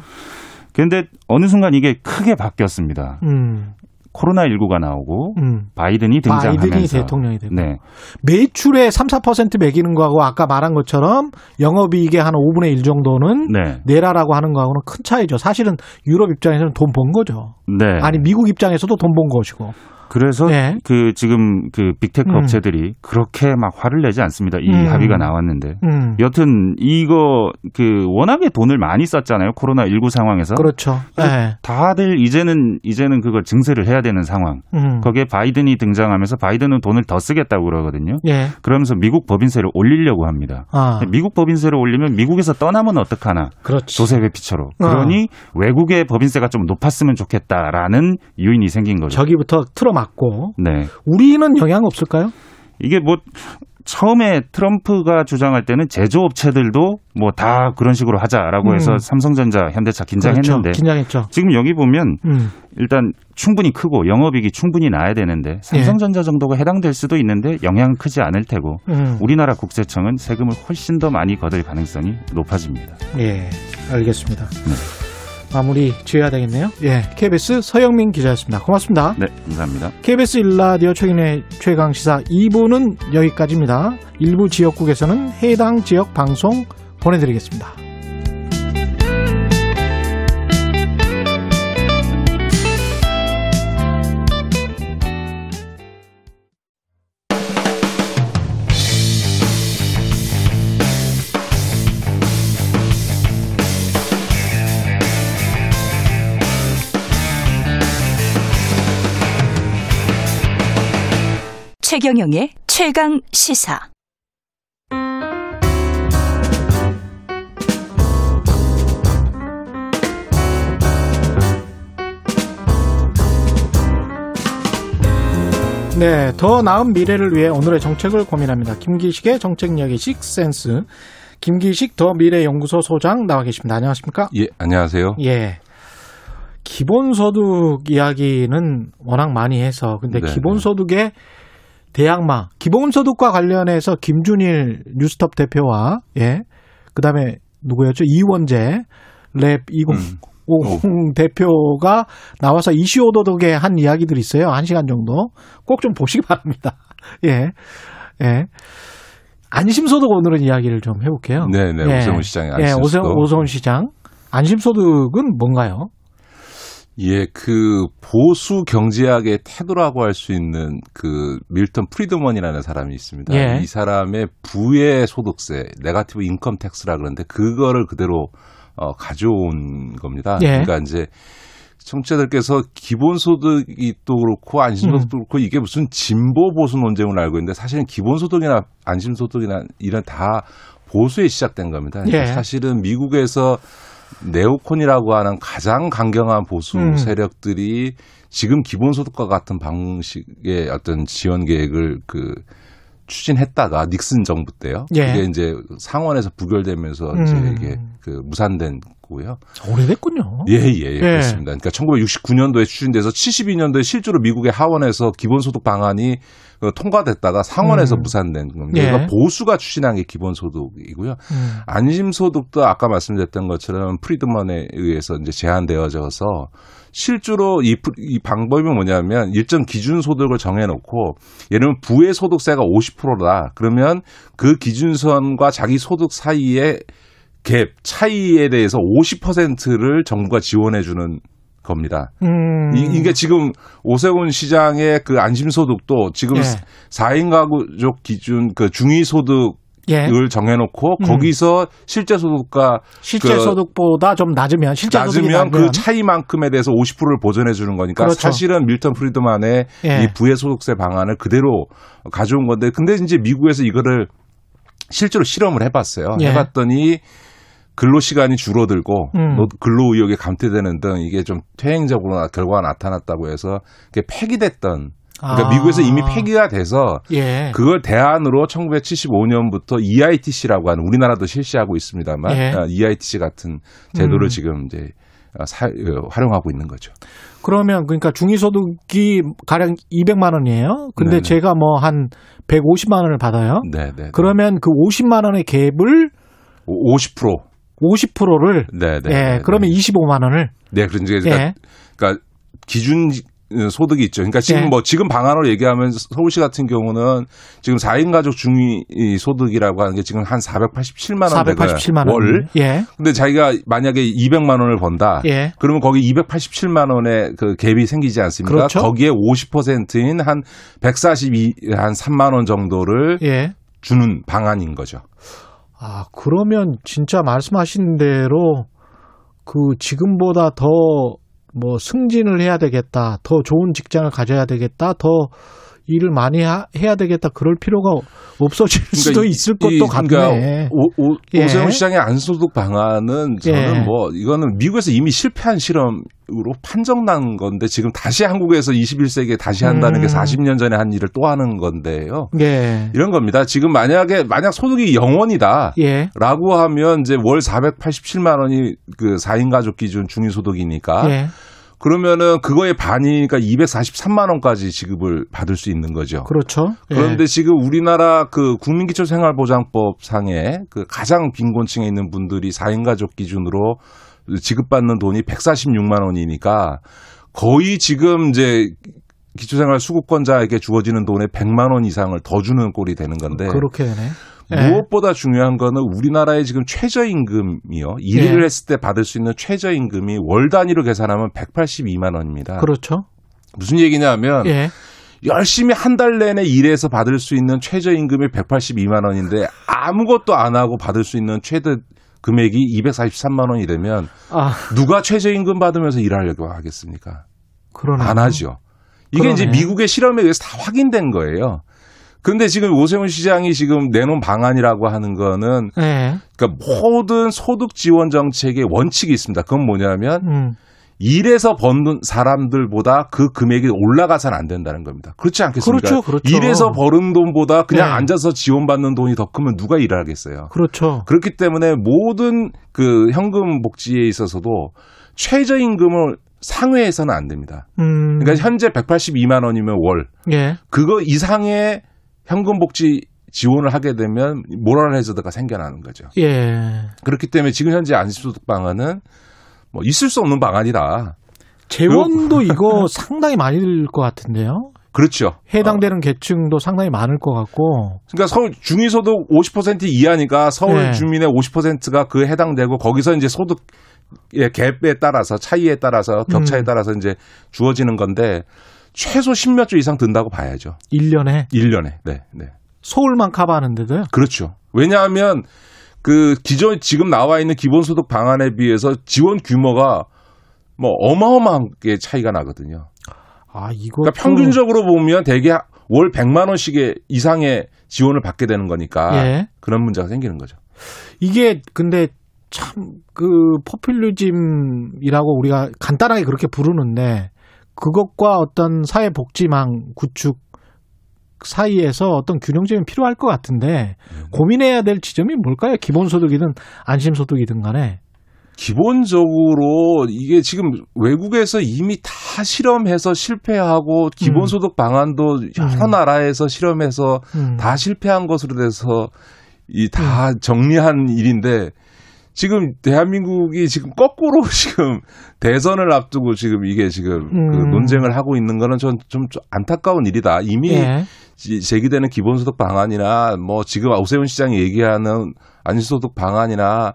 근데 어느 순간 이게 크게 바뀌었습니다. 음. 코로나 19가 나오고 음. 바이든이 등장하면서 바이든이 대통령이 되고. 네. 매출의 3, 4% 매기는 거하고 아까 말한 것처럼 영업이익의 한 5분의 1 정도는 네. 내라라고 하는 거하고는 큰 차이죠. 사실은 유럽 입장에서는 돈 번 거죠. 네. 아니 미국 입장에서도 돈 번 것이고. 그래서 네. 그 지금 그 빅테크 음. 업체들이 그렇게 막 화를 내지 않습니다. 이 음. 합의가 나왔는데. 음. 여튼 이거 그 워낙에 돈을 많이 썼잖아요. 코로나 19 상황에서. 그렇죠. 네. 다들 이제는 이제는 그걸 증세를 해야 되는 상황. 음. 거기에 바이든이 등장하면서 바이든은 돈을 더 쓰겠다고 그러거든요. 예. 그러면서 미국 법인세를 올리려고 합니다. 아. 미국 법인세를 올리면 미국에서 떠나면 어떡하나. 그렇지. 조세 회피처로. 그러니 외국의 법인세가 좀 높았으면 좋겠다라는 요인이 생긴 거죠. 저기부터 틀어 막고 네. 우리는 영향 없을까요? 이게 뭐 처음에 트럼프가 주장할 때는 제조업체들도 뭐 다 그런 식으로 하자라고 해서 음. 삼성전자, 현대차 긴장했는데 그렇죠. 긴장했죠. 지금 여기 보면 음. 일단 충분히 크고 영업이익이 충분히 나야 되는데 삼성전자 정도가 해당될 수도 있는데 영향은 크지 않을 테고 음. 우리나라 국세청은 세금을 훨씬 더 많이 거둘 가능성이 높아집니다. 예, 알겠습니다. 네. 마무리 지어야 되겠네요. 예, KBS 서영민 기자였습니다. 고맙습니다. 네, 감사합니다. KBS 일라디오 최근의 최강 시사 2부는 여기까지입니다. 일부 지역국에서는 해당 지역 방송 보내드리겠습니다. 최경영의 최강 시사. 네, 더 나은 미래를 위해 오늘의 정책을 고민합니다. 김기식의 정책 이야기 식센스. 김기식 더 미래 연구소 소장 나와 계십니다. 안녕하십니까? 예, 안녕하세요. 예. 기본소득 이야기는 워낙 많이 해서 근데 네, 기본소득에 네. 대항마 기본소득과 관련해서 김준일 뉴스톱 대표와 예 그다음에 누구였죠 이원재 랩2050 음. 대표가 나와서 이슈 오도독에 한 이야기들이 있어요 한 시간 정도 꼭 좀 보시기 바랍니다 예 예. 안심소득 오늘은 이야기를 좀 해볼게요. 네, 네, 오세훈 시장의 예, 안심소득. 오세, 오세훈 시장. 안심소득은 뭔가요? 예, 그 보수 경제학의 태두라고 할 수 있는 그 밀턴 프리드먼이라는 사람이 있습니다. 예. 이 사람의 부의 소득세, negative income tax라 그러는데 그거를 그대로 어, 가져온 겁니다. 예. 그러니까 이제 청취자들께서 기본소득이 또 그렇고 안심소득도 음. 그렇고 이게 무슨 진보 보수 논쟁을 알고 있는데 사실은 기본소득이나 안심소득이나 이런 다 보수에 시작된 겁니다. 예. 사실은 미국에서 네오콘이라고 하는 가장 강경한 보수 음. 세력들이 지금 기본소득과 같은 방식의 어떤 지원 계획을 그 추진했다가 닉슨 정부 때요. 예. 그게 이제 상원에서 부결되면서 음. 이제 이게 그 무산된 거고요. 오래됐군요. 예, 예, 예, 그렇습니다. 그러니까 1969년도에 추진돼서 72년도에 실제로 미국의 하원에서 기본소득 방안이 어, 통과됐다가 상원에서 음. 무산된 겁니다. 예. 그러니까 보수가 추진한 게 기본소득이고요. 음. 안심소득도 아까 말씀드렸던 것처럼 프리드먼에 의해서 이제 제한되어져서 실제로 이, 이 방법이 뭐냐면 일정 기준 소득을 정해놓고 예를 들면 부의 소득세가 50%다. 그러면 그 기준선과 자기 소득 사이의 갭 차이에 대해서 50%를 정부가 지원해 주는 겁니다. 음. 이, 게 지금 오세훈 시장의 그 안심소득도 지금 예. 사 4인 가구족 기준 그 중위소득 예. 을 정해놓고 음. 거기서 실제 소득과 실제 그 소득보다 좀 낮으면 실제 낮으면 그 차이만큼에 대해서 50%를 보전해 주는 거니까 그렇죠. 사실은 밀턴 프리드만의 예. 이 부의 소득세 방안을 그대로 가져온 건데 근데 이제 미국에서 이거를 실제로 실험을 해봤어요. 예. 해봤더니 근로 시간이 줄어들고 음. 노- 근로 의욕이 감퇴되는 등 이게 좀 퇴행적으로 나- 결과가 나타났다고 해서 그게 폐기됐던 그러니까 아. 미국에서 이미 폐기가 돼서 예. 그걸 대안으로 1975년부터 E EITC라고 하는 우리나라도 실시하고 있습니다만 예. 어, EITC 같은 제도를 음. 지금 이제 어, 사- 어, 활용하고 있는 거죠. 그러면 그러니까 중위소득이 가령 200만 원이에요. 근데 네네. 제가 뭐 한 150만 원을 받아요. 네, 네. 그러면 그 50만 원의 갭을 50%. 50%를 네, 네. 예, 네, 그러면 25만 원을 네, 그러니까, 예. 그러니까, 그러니까 기준 소득이 있죠. 그러니까 지금 예. 뭐 지금 방안으로 얘기하면 서울시 같은 경우는 지금 4인 가족 중위 소득이라고 하는 게 지금 한 487만 원 487만 원. 월. 예. 근데 자기가 만약에 200만 원을 번다. 예. 그러면 거기 287만 원의 그 갭이 생기지 않습니까? 그렇죠. 거기에 50%인 한 142, 한 3만 원 정도를 예. 주는 방안인 거죠. 아, 그러면 진짜 말씀하신 대로 그 지금보다 더 뭐 승진을 해야 되겠다. 더 좋은 직장을 가져야 되겠다. 더 일을 많이 하- 해야 되겠다. 그럴 필요가 없어질 수도 이- 있을 것도 이- 같네. 그러니까 오, 오, 예. 오세훈 시장의 안소득 방안은 저는 예. 뭐 이거는 미국에서 이미 실패한 실험 으로 판정난 건데 지금 다시 한국에서 21세기에 다시 한다는 음. 게 40년 전에 한 일을 또 하는 건데요. 예. 이런 겁니다. 지금 만약에 만약 소득이 0원이다. 예. 라고 하면 이제 월 487만 원이 그 4인 가족 기준 중위 소득이니까 예. 그러면은 그거의 반이니까 243만 원까지 지급을 받을 수 있는 거죠. 그렇죠. 예. 그런데 지금 우리나라 그 국민기초생활보장법 상에 그 가장 빈곤층에 있는 분들이 4인 가족 기준으로 지급받는 돈이 146만 원이니까 거의 지금 이제 기초생활 수급권자에게 주어지는 돈의 100만 원 이상을 더 주는 꼴이 되는 건데 그렇게 되네. 예. 무엇보다 중요한 거는 우리나라의 지금 최저임금이요. 일을 예. 했을 때 받을 수 있는 최저임금이 월 단위로 계산하면 182만 원입니다. 그렇죠. 무슨 얘기냐면 예. 열심히 한 달 내내 일해서 받을 수 있는 최저임금이 182만 원인데 아무것도 안 하고 받을 수 있는 최대 금액이 243만 원이 되면 아, 누가 최저임금 받으면서 일하려고 하겠습니까? 그러네. 안 하죠. 이게 이제 그러네. 미국의 실험에 의해서 다 확인된 거예요. 그런데 지금 오세훈 시장이 지금 내놓은 방안이라고 하는 거는 예. 그러니까 모든 소득 지원 정책의 원칙이 있습니다. 그건 뭐냐면 음. 일해서 버는 사람들보다 그 금액이 올라가서는 안 된다는 겁니다. 그렇지 않겠습니까? 그렇죠, 그렇죠. 일해서 버는 돈보다 그냥 네. 앉아서 지원받는 돈이 더 크면 누가 일을 하겠어요? 그렇죠. 그렇기 때문에 모든 그 현금 복지에 있어서도 최저임금을 상회해서는 안 됩니다. 음. 그러니까 현재 182만 원이면 월 예. 그거 이상의 현금 복지 지원을 하게 되면 모랄 해저드가 생겨나는 거죠. 예. 그렇기 때문에 지금 현재 안심소득 방안은 뭐 있을 수 없는 방안이다. 재원도 이거 상당히 많이 들 것 같은데요. 그렇죠. 해당되는 계층도 상당히 많을 것 같고. 그러니까 서울 중위소득 50% 이하니까 서울 네. 주민의 50%가 그 해당되고 거기서 이제 소득 의 갭에 따라서 차이에 따라서 격차에 음. 따라서 이제 주어지는 건데 최소 10몇 조 이상 든다고 봐야죠. 1년에 1년에. 네. 네. 서울만 커버하는데도요. 그렇죠. 왜냐하면 그 기존 지금 나와 있는 기본소득 방안에 비해서 지원 규모가 뭐 어마어마하게 차이가 나거든요. 아, 이거 그러니까 평균적으로 보면 대개 월 100만 원씩의 이상의 지원을 받게 되는 거니까 예. 그런 문제가 생기는 거죠. 이게 근데 참 그 포퓰리즘이라고 우리가 간단하게 그렇게 부르는데 그것과 어떤 사회복지망 구축 사이에서 어떤 균형점이 필요할 것 같은데 고민해야 될 지점이 뭘까요? 기본소득이든 안심소득이든 간에. 기본적으로 이게 지금 외국에서 이미 다 실험해서 실패하고 기본소득 방안도 여러 나라에서 실험해서 음. 다 실패한 것으로 돼서 이 다 정리한 일인데 지금 대한민국이 지금 거꾸로 지금 대선을 앞두고 지금 이게 지금 그 음. 논쟁을 하고 있는 거는 전 좀 안타까운 일이다. 이미 예. 지- 제기되는 기본소득 방안이나 뭐 지금 오세훈 시장이 얘기하는 안심소득 방안이나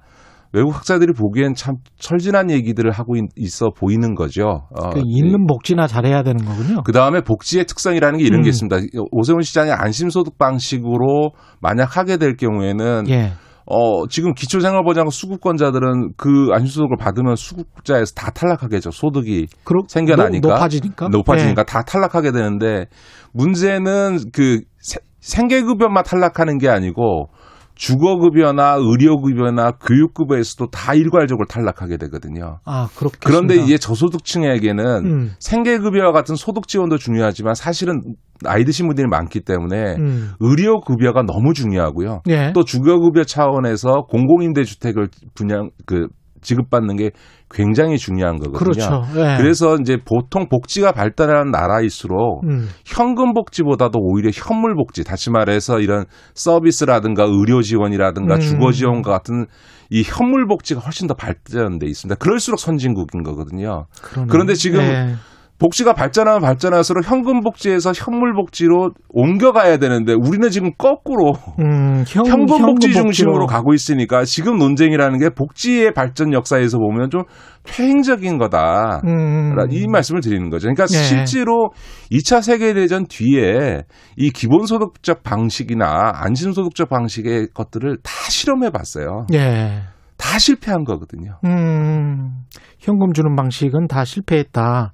외국 학자들이 보기엔 참 철진한 얘기들을 하고 있, 어 보이는 거죠. 어, 그 있는 복지나 잘해야 되는 거군요. 그 다음에 복지의 특성이라는 게 이런 음. 게 있습니다. 오세훈 시장이 안심소득 방식으로 만약 하게 될 경우에는 예. 어, 지금 기초생활보장 수급권자들은 그 안심소득을 받으면 수급자에서 다 탈락하겠죠. 소득이 그럼 생겨나니까. 높- 높아지니까? 높아지니까 예. 다 탈락하게 되는데 문제는 그 세- 생계급여만 탈락하는 게 아니고 주거급여나 의료급여나 교육급여에서도 다 일괄적으로 탈락하게 되거든요. 아, 그렇게. 그런데 이제 저소득층에게는 음. 생계급여와 같은 소득 지원도 중요하지만 사실은 나이 드신 분들이 많기 때문에 음. 의료급여가 너무 중요하고요. 예. 또 주거급여 차원에서 공공임대주택을 분양 그 지급받는 게 굉장히 중요한 거거든요. 그렇죠. 예. 그래서 이제 보통 복지가 발달한 나라일수록 음. 현금 복지보다도 오히려 현물 복지, 다시 말해서 이런 서비스라든가 의료 지원이라든가 음. 주거 지원과 같은 이 현물 복지가 훨씬 더 발전돼 있습니다. 그럴수록 선진국인 거거든요. 그러네. 그런데 지금 예. 복지가 발전하면 발전할수록 현금 복지에서 현물 복지로 옮겨가야 되는데 우리는 지금 거꾸로 음, 현, 현금 복지 현금. 중심으로 가고 있으니까 지금 논쟁이라는 게 복지의 발전 역사에서 보면 좀 퇴행적인 거다. 음. 이 말씀을 드리는 거죠. 그러니까 예. 실제로 2차 세계대전 뒤에 이 기본소득적 방식이나 안심소득적 방식의 것들을 다 실험해 봤어요. 예. 다 실패한 거거든요. 음, 현금 주는 방식은 다 실패했다.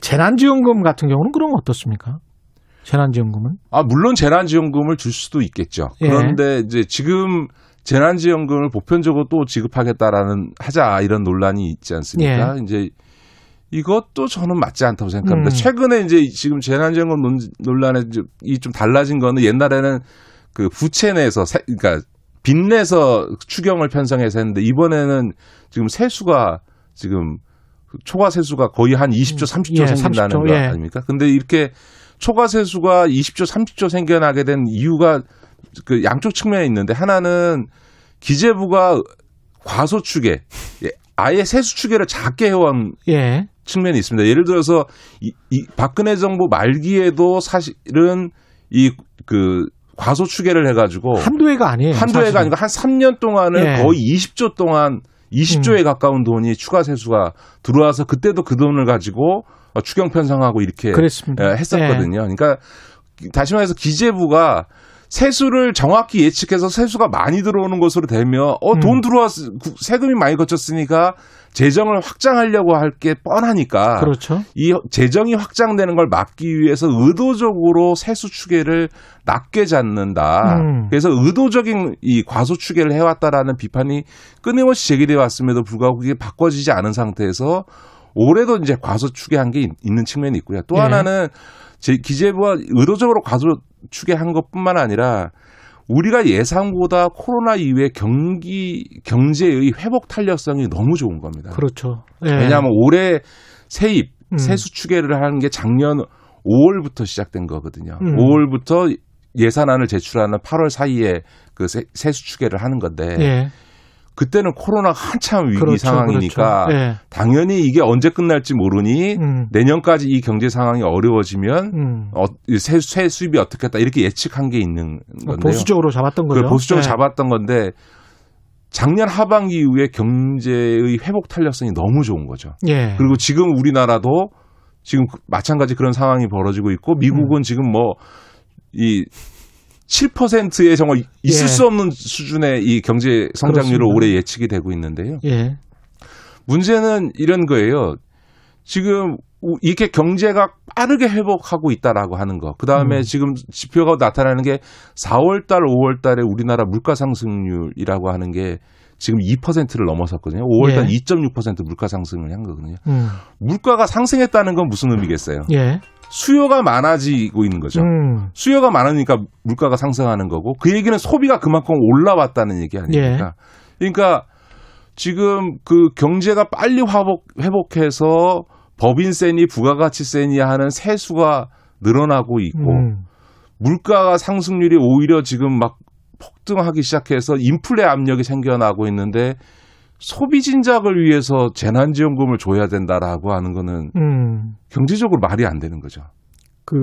재난지원금 같은 경우는 그럼 어떻습니까? 재난지원금은? 아, 물론 재난지원금을 줄 수도 있겠죠. 예. 그런데 이제 지금 재난지원금을 보편적으로 또 지급하겠다라는 하자 이런 논란이 있지 않습니까? 예. 이제 이것도 저는 맞지 않다고 생각합니다. 음. 최근에 이제 지금 재난지원금 논- 논란에 이 좀 달라진 거는 옛날에는 그 부채 내서 세- 그러니까 빚내서 추경을 편성해서 했는데 이번에는 지금 세수가 지금 초과 세수가 거의 한 20조, 30조 예, 생긴다는 30조, 거 예. 아닙니까? 근데 이렇게 초과 세수가 20조, 30조 생겨나게 된 이유가 그 양쪽 측면에 있는데 하나는 기재부가 과소 추계, 예, 아예 세수 추계를 작게 해온 예. 측면이 있습니다. 예를 들어서 이, 이 박근혜 정부 말기에도 사실은 이 그 과소 추계를 해가지고 한두 해가 아니에요. 한두. 해가 아니고 한 3년 동안을 예. 거의 20조 동안 20조에 가까운 돈이 추가 세수가 들어와서 그때도 그 돈을 가지고 어, 추경 편성하고 이렇게 그랬습니다. 예, 했었거든요. 그러니까 다시 말해서 기재부가 세수를 정확히 예측해서 세수가 많이 들어오는 것으로 되면 어돈 들어왔 세금이 많이 거쳤으니까 재정을 확장하려고 할 게 뻔하니까 그렇죠. 이 재정이 확장되는 걸 막기 위해서 의도적으로 세수 추계를 낮게 잡는다. 음. 그래서 의도적인 이 과소 추계를 해왔다라는 비판이 끊임없이 제기돼 왔음에도 불구하고 그게 바꿔지지 않은 상태에서 올해도 이제 과소 추계한 게 있- 있는 측면이 있고요. 또 예. 하나는 제 기재부가 의도적으로 과소 추계한 것뿐만 아니라 우리가 예상보다 코로나 이후에 경기 경제의 회복 탄력성이 너무 좋은 겁니다. 그렇죠. 예. 왜냐하면 올해 세입 음. 세수 추계를 하는 게 작년 5월부터 시작된 거거든요. 음. 5월부터 예산안을 제출하는 8월 사이에 그 세, 세수 추계를 하는 건데 예. 그때는 코로나가 한참 위기 그렇죠, 상황이니까 그렇죠. 예. 당연히 이게 언제 끝날지 모르니 음. 내년까지 이 경제 상황이 어려워지면 음. 어, 이 세, 세 수입이 어떻게 했다 이렇게 예측한 게 있는 건데요. 보수적으로 잡았던 거죠. 그 보수적으로 예. 잡았던 건데 작년 하반기 이후에 경제의 회복 탄력성이 너무 좋은 거죠. 예. 그리고 지금 우리나라도 지금 그- 마찬가지 그런 상황이 벌어지고 있고 음. 미국은 지금 뭐이 7%의 정말 있을 예. 수 없는 수준의 이 경제 성장률을. 올해 예측이 되고 있는데요. 예. 문제는 이런 거예요. 지금 우- 이렇게 경제가 빠르게 회복하고 있다라고 하는 거. 그 다음에 음. 지금 지표가 나타나는 게 4월달, 5월달에 우리나라 물가 상승률이라고 하는 게 지금 2%를 넘어섰거든요. 5월달 예. 2.6% 물가 상승을 한 거거든요. 음. 물가가 상승했다는 건 무슨 의미겠어요? 예. 수요가 많아지고 있는 거죠. 음. 수요가 많으니까 물가가 상승하는 거고 그 얘기는 소비가 그만큼 올라왔다는 얘기 아닙니까? 그러니까 지금 그 경제가 빨리 회복, 회복해서 법인세니 부가가치세니 하는 세수가 늘어나고 있고 음. 물가가 상승률이 오히려 지금 막 폭등하기 시작해서 인플레 압력이 생겨나고 있는데 소비 진작을 위해서 재난지원금을 줘야 된다라고 하는 거는 음. 경제적으로 말이 안 되는 거죠. 그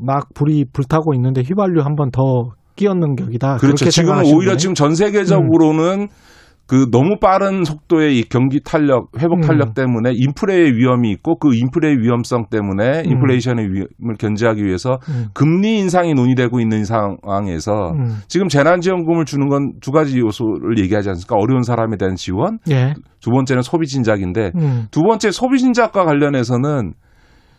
막 불이 불타고 있는데 휘발유 한 번 더 끼얹는 격이다. 그렇죠. 지금 오히려? 지금 전 세계적으로는 그 너무 빠른 속도의 이 경기 탄력, 회복 탄력 음. 때문에 인플레의 위험이 있고 그 인플레의 위험성 때문에 음. 인플레이션의 위험을 견제하기 위해서 음. 금리 인상이 논의되고 있는 상황에서 음. 지금 재난지원금을 주는 건 두 가지 요소를 얘기하지 않습니까? 어려운 사람에 대한 지원, 예. 두 번째는 소비 진작인데 음. 두 번째 소비 진작과 관련해서는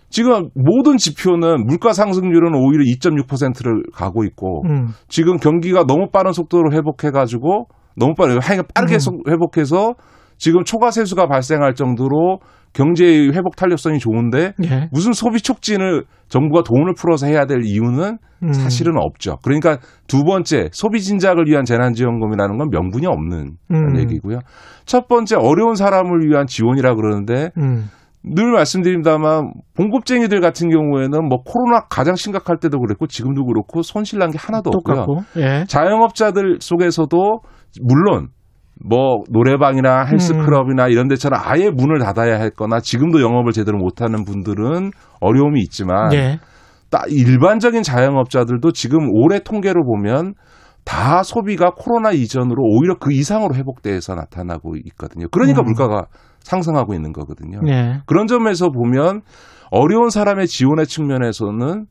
지금 모든 지표는 물가 상승률은 오히려 2.6%를 가고 있고 음. 지금 경기가 너무 빠른 속도로 회복해 가지고 너무 빠르게 하여간 빠르게 음. 속- 회복해서 지금 초과 세수가 발생할 정도로 경제의 회복 탄력성이 좋은데 예. 무슨 소비 촉진을 정부가 돈을 풀어서 해야 될 이유는 음. 사실은 없죠. 그러니까 두 번째 소비 진작을 위한 재난지원금이라는 건 명분이 없는 음. 얘기고요. 첫 번째 어려운 사람을 위한 지원이라 그러는데 음. 늘 말씀드립니다만 봉급쟁이들 같은 경우에는 뭐 코로나 가장 심각할 때도 그랬고 지금도 그렇고 손실난 게 하나도 없고요. 똑같고. 예. 자영업자들 속에서도 물론 뭐 노래방이나 헬스클럽이나 이런 데처럼 아예 문을 닫아야 했거나 지금도 영업을 제대로 못하는 분들은 어려움이 있지만 예. 딱 일반적인 자영업자들도 지금 올해 통계로 보면 다 소비가 코로나 이전으로 오히려 그 이상으로 회복돼서 나타나고 있거든요. 그러니까 음. 물가가 상승하고 있는 거거든요. 예. 그런 점에서 보면 어려운 사람의 지원의 측면에서는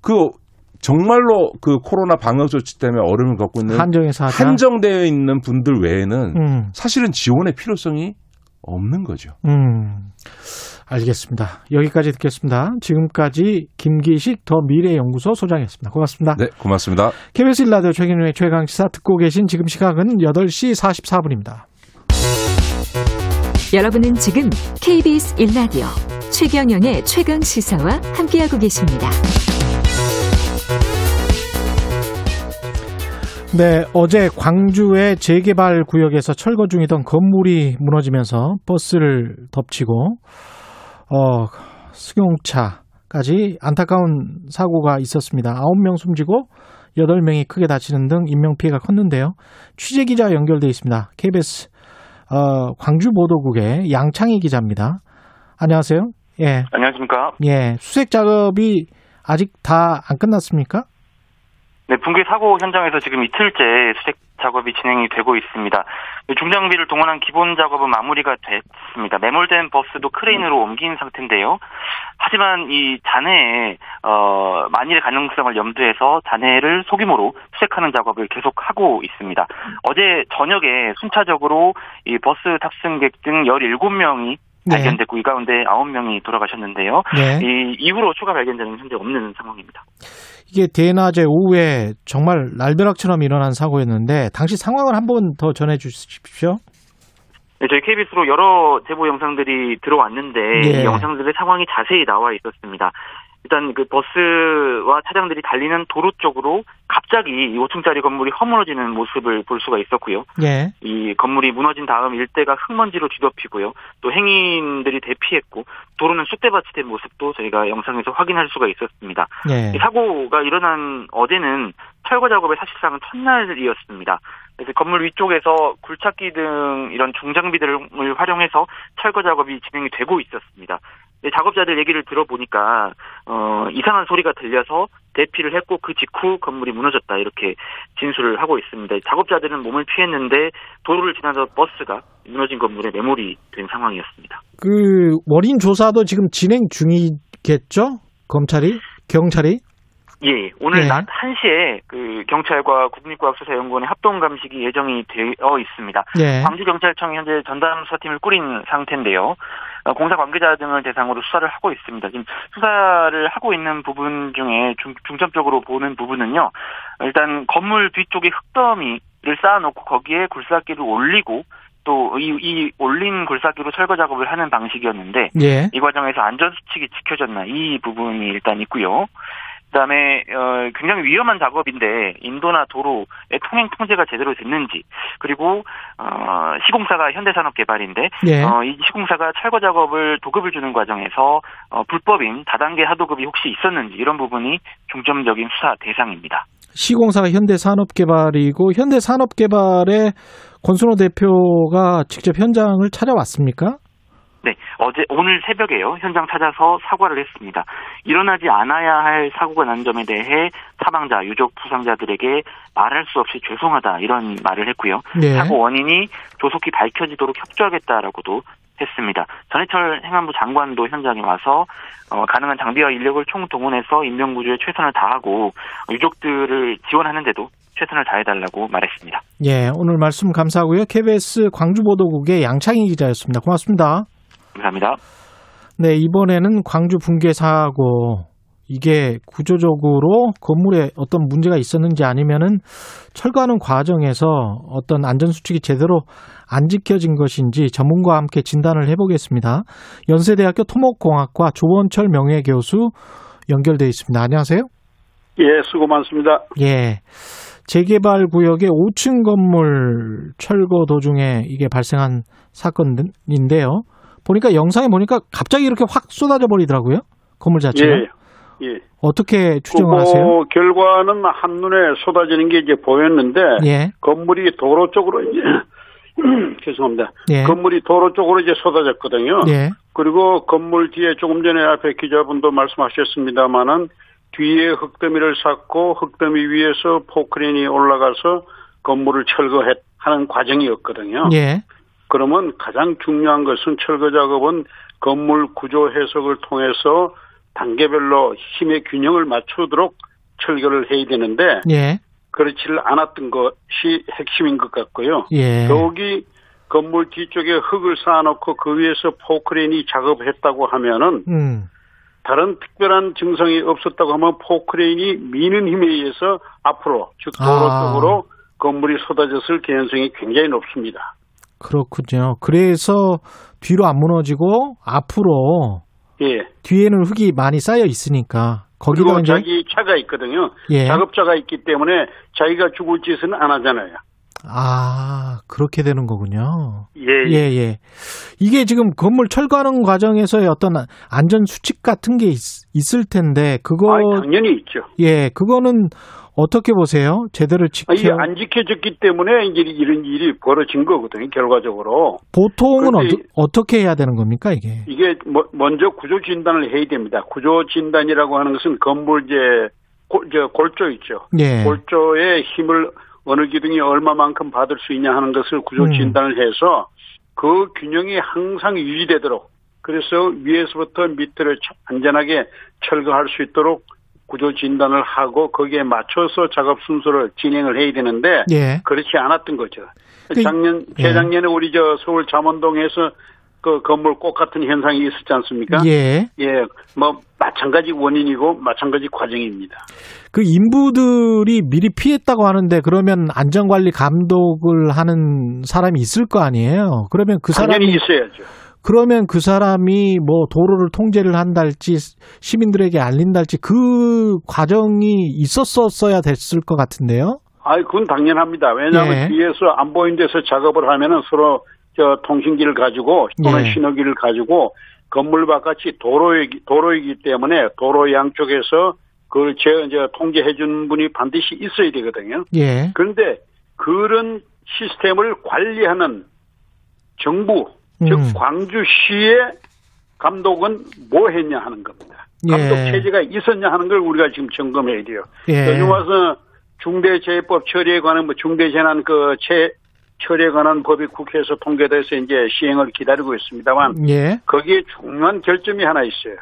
그 정말로 그 코로나 방역 조치 때문에 어려움을 겪고 있는 한정에서 하자. 한정되어 있는 분들 외에는 음. 사실은 지원의 필요성이 없는 거죠. 음. 알겠습니다. 여기까지 듣겠습니다. 지금까지 김기식 더 미래연구소 소장이었습니다. 고맙습니다. 네, 고맙습니다. KBS 일라디오 최경영의 최강시사 듣고 계신 지금 시각은 8시 44분입니다. 여러분은 지금 KBS 1라디오 최경영의 최강 시사와 함께하고 계십니다. 네, 어제 광주의 재개발 구역에서 철거 중이던 건물이 무너지면서 버스를 덮치고 어, 승용차까지 안타까운 사고가 있었습니다. 9명 숨지고 8명이 크게 다치는 등 인명피해가 컸는데요. 취재 기자 연결돼 있습니다. KBS 어, 광주 보도국의 양창희 기자입니다. 안녕하세요. 예. 안녕하십니까. 예. 수색 작업이 아직 다 안 끝났습니까? 네, 붕괴 사고 현장에서 지금 이틀째 수색 작업이 진행이 되고 있습니다. 중장비를 동원한 기본 작업은 마무리가 됐습니다. 매몰된 버스도 크레인으로 옮긴 상태인데요. 하지만 이 잔해에 어, 만일의 가능성을 염두해서 잔해를 소규모로 수색하는 작업을 계속하고 있습니다. 어제 저녁에 순차적으로 이 버스 탑승객 등 17명이 네. 발견됐고 이 가운데 9명이 돌아가셨는데요. 네. 이 이후로 추가 발견자는 현재 없는 상황입니다. 이게 대낮에 오후에 정말 날벼락처럼 일어난 사고였는데 당시 상황을 한 번 더 전해 주십시오. 네, 저희 KBS로 여러 제보 영상들이 들어왔는데 예. 이 영상들의 상황이 자세히 나와 있었습니다. 일단 그 버스와 차량들이 달리는 도로 쪽으로 갑자기 이 5층짜리 건물이 허물어지는 모습을 볼 수가 있었고요. 예. 이 건물이 무너진 다음 일대가 흙먼지로 뒤덮이고요. 또 행인들이 대피했고 도로는 쑥대밭이 된 모습도 저희가 영상에서 확인할 수가 있었습니다. 예. 이 사고가 일어난 어제는 철거 작업의 사실상 첫날이었습니다. 그래서 건물 위쪽에서 굴착기 등 이런 중장비들을 활용해서 철거 작업이 진행이 되고 있었습니다. 근데 작업자들 얘기를 들어보니까 어, 이상한 소리가 들려서 대피를 했고 그 직후 건물이 무너졌다 이렇게 진술을 하고 있습니다. 작업자들은 몸을 피했는데 도로를 지나던 버스가 무너진 건물에 매몰이 된 상황이었습니다. 그 원인 조사도 지금 진행 중이겠죠? 검찰이? 경찰이? 예, 오늘 네. 낮 1시에 그 경찰과 국립과학수사연구원의 합동 감식이 예정이 되어 있습니다. 예. 광주경찰청이 현재 전담 수사팀을 꾸린 상태인데요. 어, 공사 관계자 등을 대상으로 수사를 하고 있습니다. 지금 수사를 하고 있는 부분 중에 중, 중점적으로 보는 부분은요. 일단 건물 뒤쪽에 흙더미를 쌓아놓고 거기에 굴삭기를 올리고 또이 이 올린 굴삭기로 철거 작업을 하는 방식이었는데 예. 이 과정에서 안전 수칙이 지켜졌나 이 부분이 일단 있고요. 그다음에 어, 굉장히 위험한 작업인데 인도나 도로의 통행 통제가 제대로 됐는지 그리고 어, 시공사가 현대산업개발인데 예. 어, 이 시공사가 철거 작업을 도급을 주는 과정에서 어, 불법인 다단계 하도급이 혹시 있었는지 이런 부분이 중점적인 수사 대상입니다. 시공사가 현대산업개발이고 현대산업개발의 권순호 대표가 직접 현장을 찾아왔습니까? 네, 어제 오늘 새벽에요 현장 찾아서 사과를 했습니다. 일어나지 않아야 할 사고가 난 점에 대해 사망자, 유족, 부상자들에게 말할 수 없이 죄송하다 이런 말을 했고요. 네. 사고 원인이 조속히 밝혀지도록 협조하겠다라고도 했습니다. 전해철 행안부 장관도 현장에 와서 어, 가능한 장비와 인력을 총동원해서 인명구조에 최선을 다하고 유족들을 지원하는데도 최선을 다해달라고 말했습니다. 예, 오늘 말씀 감사하고요. KBS 광주보도국의 양창희 기자였습니다. 고맙습니다. 감사합니다. 네, 이번에는 광주 붕괴 사고 이게 구조적으로 건물에 어떤 문제가 있었는지 아니면은 철거하는 과정에서 어떤 안전 수칙이 제대로 안 지켜진 것인지 전문가와 함께 진단을 해보겠습니다. 연세대학교 토목공학과 조원철 명예교수 연결돼 있습니다. 안녕하세요. 예, 수고 많습니다. 예. 재개발 구역의 5층 건물 철거 도중에 이게 발생한 사건인데요. 보니까 영상에 보니까 갑자기 이렇게 확 쏟아져 버리더라고요. 건물 자체가. 예, 예. 어떻게 추정을 그 하세요? 결과는 한눈에 쏟아지는 게 이제 보였는데 예. 건물이 도로 쪽으로 이제 죄송합니다. 예. 건물이 도로 쪽으로 이제 쏟아졌거든요. 예. 그리고 건물 뒤에 조금 전에 앞에 기자분도 말씀하셨습니다마는 뒤에 흙더미를 쌓고 흙더미 위에서 포크레인이 올라가서 건물을 철거하는 과정이었거든요. 예. 그러면 가장 중요한 것은 철거 작업은 건물 구조 해석을 통해서 단계별로 힘의 균형을 맞추도록 철거를 해야 되는데 예. 그렇지를 않았던 것이 핵심인 것 같고요. 예. 더욱이 건물 뒤쪽에 흙을 쌓아놓고 그 위에서 포크레인이 작업했다고 하면은 음. 다른 특별한 증상이 없었다고 하면 포크레인이 미는 힘에 의해서 앞으로 즉 도로 아. 쪽으로 건물이 쏟아졌을 개연성이 굉장히 높습니다. 그렇군요. 그래서 뒤로 안 무너지고 앞으로 예. 뒤에는 흙이 많이 쌓여 있으니까 거기다 그리고 이제 자기 차가 있거든요. 예. 작업자가 있기 때문에 자기가 죽을 짓은 안 하잖아요. 아 그렇게 되는 거군요. 예, 예, 예. 이게 지금 건물 철거하는 과정에서의 어떤 안전 수칙 같은 게 있, 을 텐데 그거 아, 당연히 있죠. 예, 그거는 어떻게 보세요? 제대로 지켜 아, 이게 안 지켜졌기 때문에 이제 이런 일이 벌어진 거거든요. 결과적으로 보통은 어, 떻게 해야 되는 겁니까 이게? 이게 뭐- 먼저 구조 진단을 해야 됩니다. 구조 진단이라고 하는 것은 건물 이제 골, 저 골조 있죠. 예. 골조의 힘을 어느 기둥이 얼마만큼 받을 수 있냐 하는 것을 구조 음. 진단을 해서 그 균형이 항상 유지되도록 그래서 위에서부터 밑으로 처- 안전하게 철거할 수 있도록 구조 진단을 하고 거기에 맞춰서 작업 순서를 진행을 해야 되는데 예. 그렇지 않았던 거죠. 그- 작년 예. 재작년에 우리 저 서울 잠원동에서 그 건물 꽃 같은 현상이 있었지 않습니까? 예. 예, 뭐 마찬가지 원인이고 마찬가지 과정입니다. 그 인부들이 미리 피했다고 하는데 그러면 안전관리 감독을 하는 사람이 있을 거 아니에요. 그러면 그 사람이 당연히 있어야죠. 그러면 그 사람이 뭐 도로를 통제를 한달지 시민들에게 알린달지 그 과정이 있었었어야 됐을 것 같은데요. 아이, 그건 당연합니다. 왜냐하면 예. 뒤에서 안 보이는 데서 작업을 하면은 서로 저 통신기를 가지고 또는 예. 신호기를 가지고 건물 바깥이 도로이기, 도로이기 때문에 도로 양쪽에서 그걸 제, 저, 통제해 주는 분이 반드시 있어야 되거든요. 예. 그런데 그런 시스템을 관리하는 정부, 즉 음. 광주시의 감독은 뭐 했냐 하는 겁니다. 감독 예. 체제가 있었냐 하는 걸 우리가 지금 점검해야 돼요. 예. 요즘 와서 중대재해법 처리에 관한 뭐 중대재난 그체 처리에 관한 법이 국회에서 통과돼서 이제 시행을 기다리고 있습니다만 예. 거기에 중요한 결점이 하나 있어요.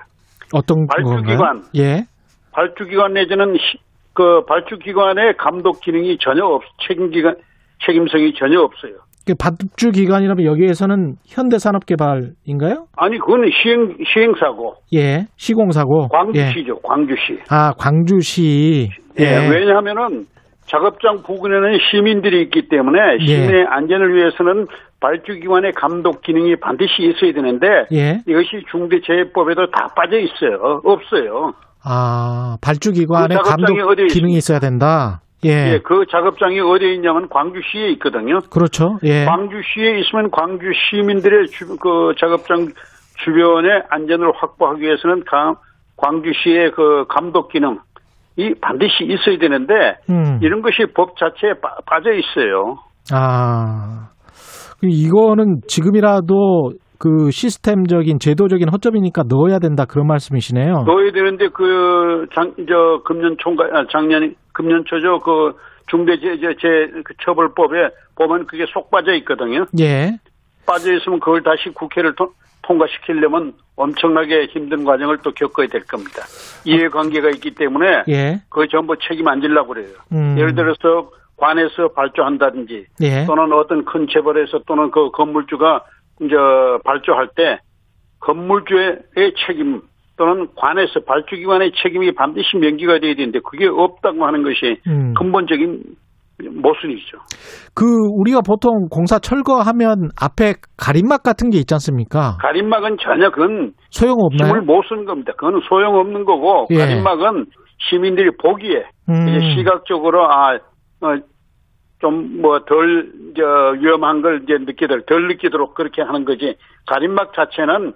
어떤 발주기관. 예. 발주기관 내지는 시- 그 발주기관의 감독 기능이 전혀 없 책임기관 책임성이 전혀 없어요. 그 발주 기관이라면 여기에서는 현대산업개발인가요? 아니 그거는 시행 시행사고 예. 시공사고. 예. 광주시죠 광주시. 아, 광주시. 예, 왜냐하면은 작업장 부근에는 시민들이 있기 때문에 예. 시민의 안전을 위해서는 발주기관의 감독 기능이 반드시 있어야 되는데 예. 이것이 중대재해법에도 다 빠져 있어요. 없어요. 아, 발주기관의 그 감독 기능이 있어야 된다. 예. 예, 그 작업장이 어디에 있냐면 광주시에 있거든요. 그렇죠. 예. 광주시에 있으면 광주 시민들의 주, 그 작업장 주변의 안전을 확보하기 위해서는 가- 광주시의 그 감독 기능 이 반드시 있어야 되는데 음. 이런 것이 법 자체에 빠, 빠져 있어요. 아. 이거는 지금이라도 그 시스템적인 제도적인 허점이니까 넣어야 된다 그런 말씀이시네요. 넣어야 되는데 그 장, 저 금년 총과 아, 작년 금년 초죠 그 중대재해 그 처벌법에 보면 그게 속 빠져 있거든요. 예. 빠져 있으면 그걸 다시 국회를 통, 통과시키려면 엄청나게 힘든 과정을 또 겪어야 될 겁니다. 이해관계가 있기 때문에 예. 그거 전부 책임 안 지려고 그래요. 음. 예를 들어서 관에서 발주한다든지 예. 또는 어떤 큰 재벌에서 또는 그 건물주가 이제 발주할 때 건물주의 책임 또는 관에서 발주기관의 책임이 반드시 명기가 돼야 되는데 그게 없다고 하는 것이 음. 근본적인 모순이죠. 그 우리가 보통 공사 철거하면 앞에 가림막 같은 게 있지 않습니까? 가림막은 전혀 그건 소용없나요? 힘을 못 쓰는 겁니다. 그건 소용없는 거고 예. 가림막은 시민들이 보기에 음. 시각적으로 아 좀 뭐 덜 위험한 걸 이제 느끼도록 덜 느끼도록 그렇게 하는 거지 가림막 자체는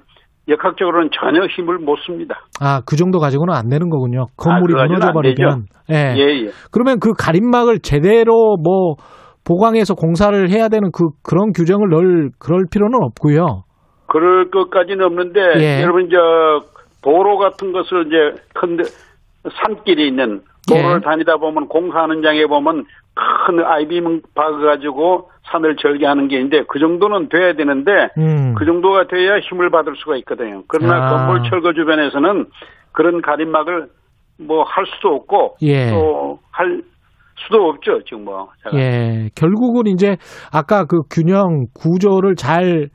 역학적으로는 전혀 힘을 못 씁니다. 아, 그 정도 가지고는 안 되는 거군요. 건물이 아, 그거 가지고는 무너져 안 버리면. 예. 예, 예. 그러면 그 가림막을 제대로 뭐 보강해서 공사를 해야 되는 그 그런 규정을 넣을 그럴 필요는 없고요. 그럴 것까지는 없는데 예. 여러분 저 도로 같은 것을 이제 큰 데- 산길이 있는 도로를 예. 다니다 보면 공사하는 장에 보면 큰 아이빔 박아가지고 산을 절개하는 게 있는데 그 정도는 돼야 되는데 음. 그 정도가 돼야 힘을 받을 수가 있거든요. 그러나 아. 건물 철거 주변에서는 그런 가림막을 뭐 할 수도 없고 예. 또할 수도 없죠. 지금 뭐 제가. 예. 결국은 이제 아까 그 균형 구조를 잘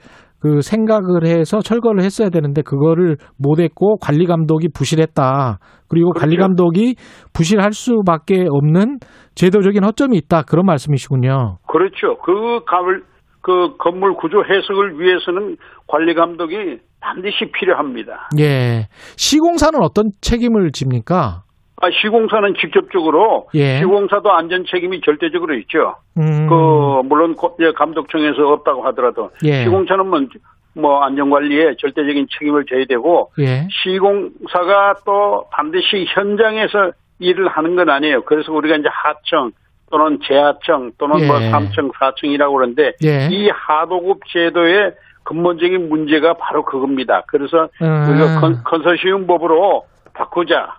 그 생각을 해서 철거를 했어야 되는데 그거를 못했고 관리 감독이 부실했다. 그리고 관리 감독이 부실할 수밖에 없는 제도적인 허점이 있다. 그런 말씀이시군요. 그렇죠. 그 가을 그 건물 구조 해석을 위해서는 관리 감독이 반드시 필요합니다. 예. 시공사는 어떤 책임을 집니까? 아, 시공사는 직접적으로 예. 시공사도 안전 책임이 절대적으로 있죠. 음. 그 물론 고- 예, 감독청에서 없다고 하더라도 예. 시공사는 뭐, 뭐 안전 관리에 절대적인 책임을 져야 되고 예. 시공사가 또 반드시 현장에서 일을 하는 건 아니에요. 그래서 우리가 이제 하청 또는 재하청 또는 뭐 예. 3청, 4층이라고 그러는데 예. 이 하도급 제도의 근본적인 문제가 바로 그겁니다. 그래서 음. 우리가 컨, 컨소시엄 법으로 바꾸자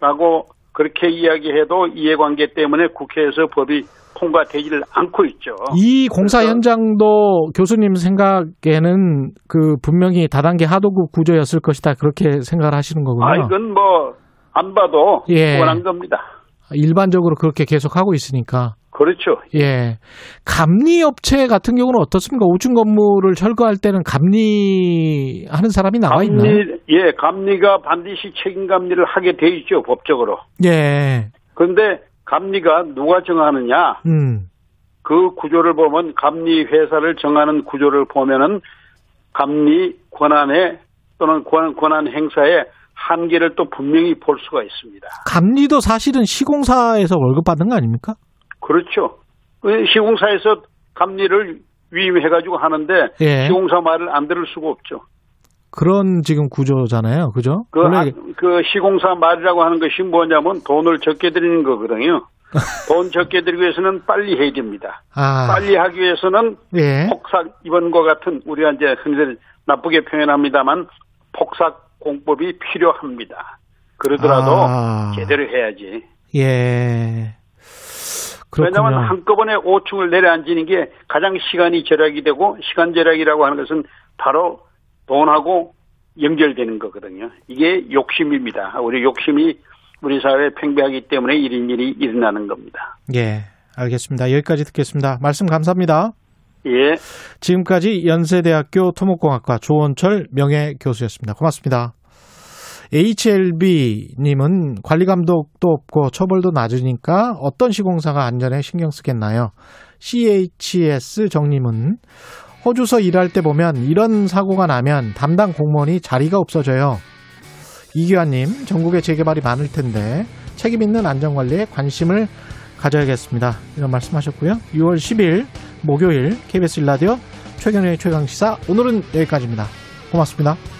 라고 그렇게 이야기해도 이해관계 때문에 국회에서 법이 통과되지를 않고 있죠. 이 공사 현장도 교수님 생각에는 그 분명히 다단계 하도급 구조였을 것이다. 그렇게 생각을 하시는 거군요. 아, 이건 뭐 안 봐도 예. 원한 겁니다. 일반적으로 그렇게 계속 하고 있으니까. 그렇죠. 예. 감리 업체 같은 경우는 어떻습니까? 5층 건물을 철거할 때는 감리하는 사람이 나와 있나요? 감리, 예, 감리가 반드시 책임 감리를 하게 돼 있죠, 법적으로. 예. 그런데 감리가 누가 정하느냐? 음. 그 구조를 보면 감리 회사를 정하는 구조를 보면은 감리 권한에 또는 권한, 권한 행사에 한계를 또 분명히 볼 수가 있습니다. 감리도 사실은 시공사에서 월급 받는 거 아닙니까? 그렇죠. 그 시공사에서 감리를 위임해가지고 하는데 예. 시공사 말을 안 들을 수가 없죠. 그런 지금 구조잖아요. 그죠? 그, 원래 아, 그 시공사 말이라고 하는 것이 뭐냐면 돈을 적게 드리는 거거든요. 돈 적게 드리기 위해서는 빨리 해야 됩니다. 아. 빨리 하기 위해서는 예. 폭삭 이번과 같은 우리가 이제 흔히들 나쁘게 표현합니다만 폭삭 공법이 필요합니다. 그러더라도 아. 제대로 해야지. 예. 그렇군요. 왜냐하면 한꺼번에 5층을 내려앉히는 게 가장 시간이 절약이 되고 시간 절약이라고 하는 것은 바로 돈하고 연결되는 거거든요. 이게 욕심입니다. 우리 욕심이 우리 사회에 팽배하기 때문에 이런 일이 일어나는 겁니다. 예. 알겠습니다. 여기까지 듣겠습니다. 말씀 감사합니다. 예. 지금까지 연세대학교 토목공학과 조원철 명예교수였습니다. 고맙습니다. HLB님은 관리 감독도 없고 처벌도 낮으니까 어떤 시공사가 안전에 신경 쓰겠나요? CHS 정님은 호주서 일할 때 보면 이런 사고가 나면 담당 공무원이 자리가 없어져요. 이규환님, 전국에 재개발이 많을 텐데 책임 있는 안전관리에 관심을 가져야겠습니다. 이런 말씀하셨고요. 6월 10일 목요일 KBS 일라디오 최경영의 최강시사 오늘은 여기까지입니다. 고맙습니다.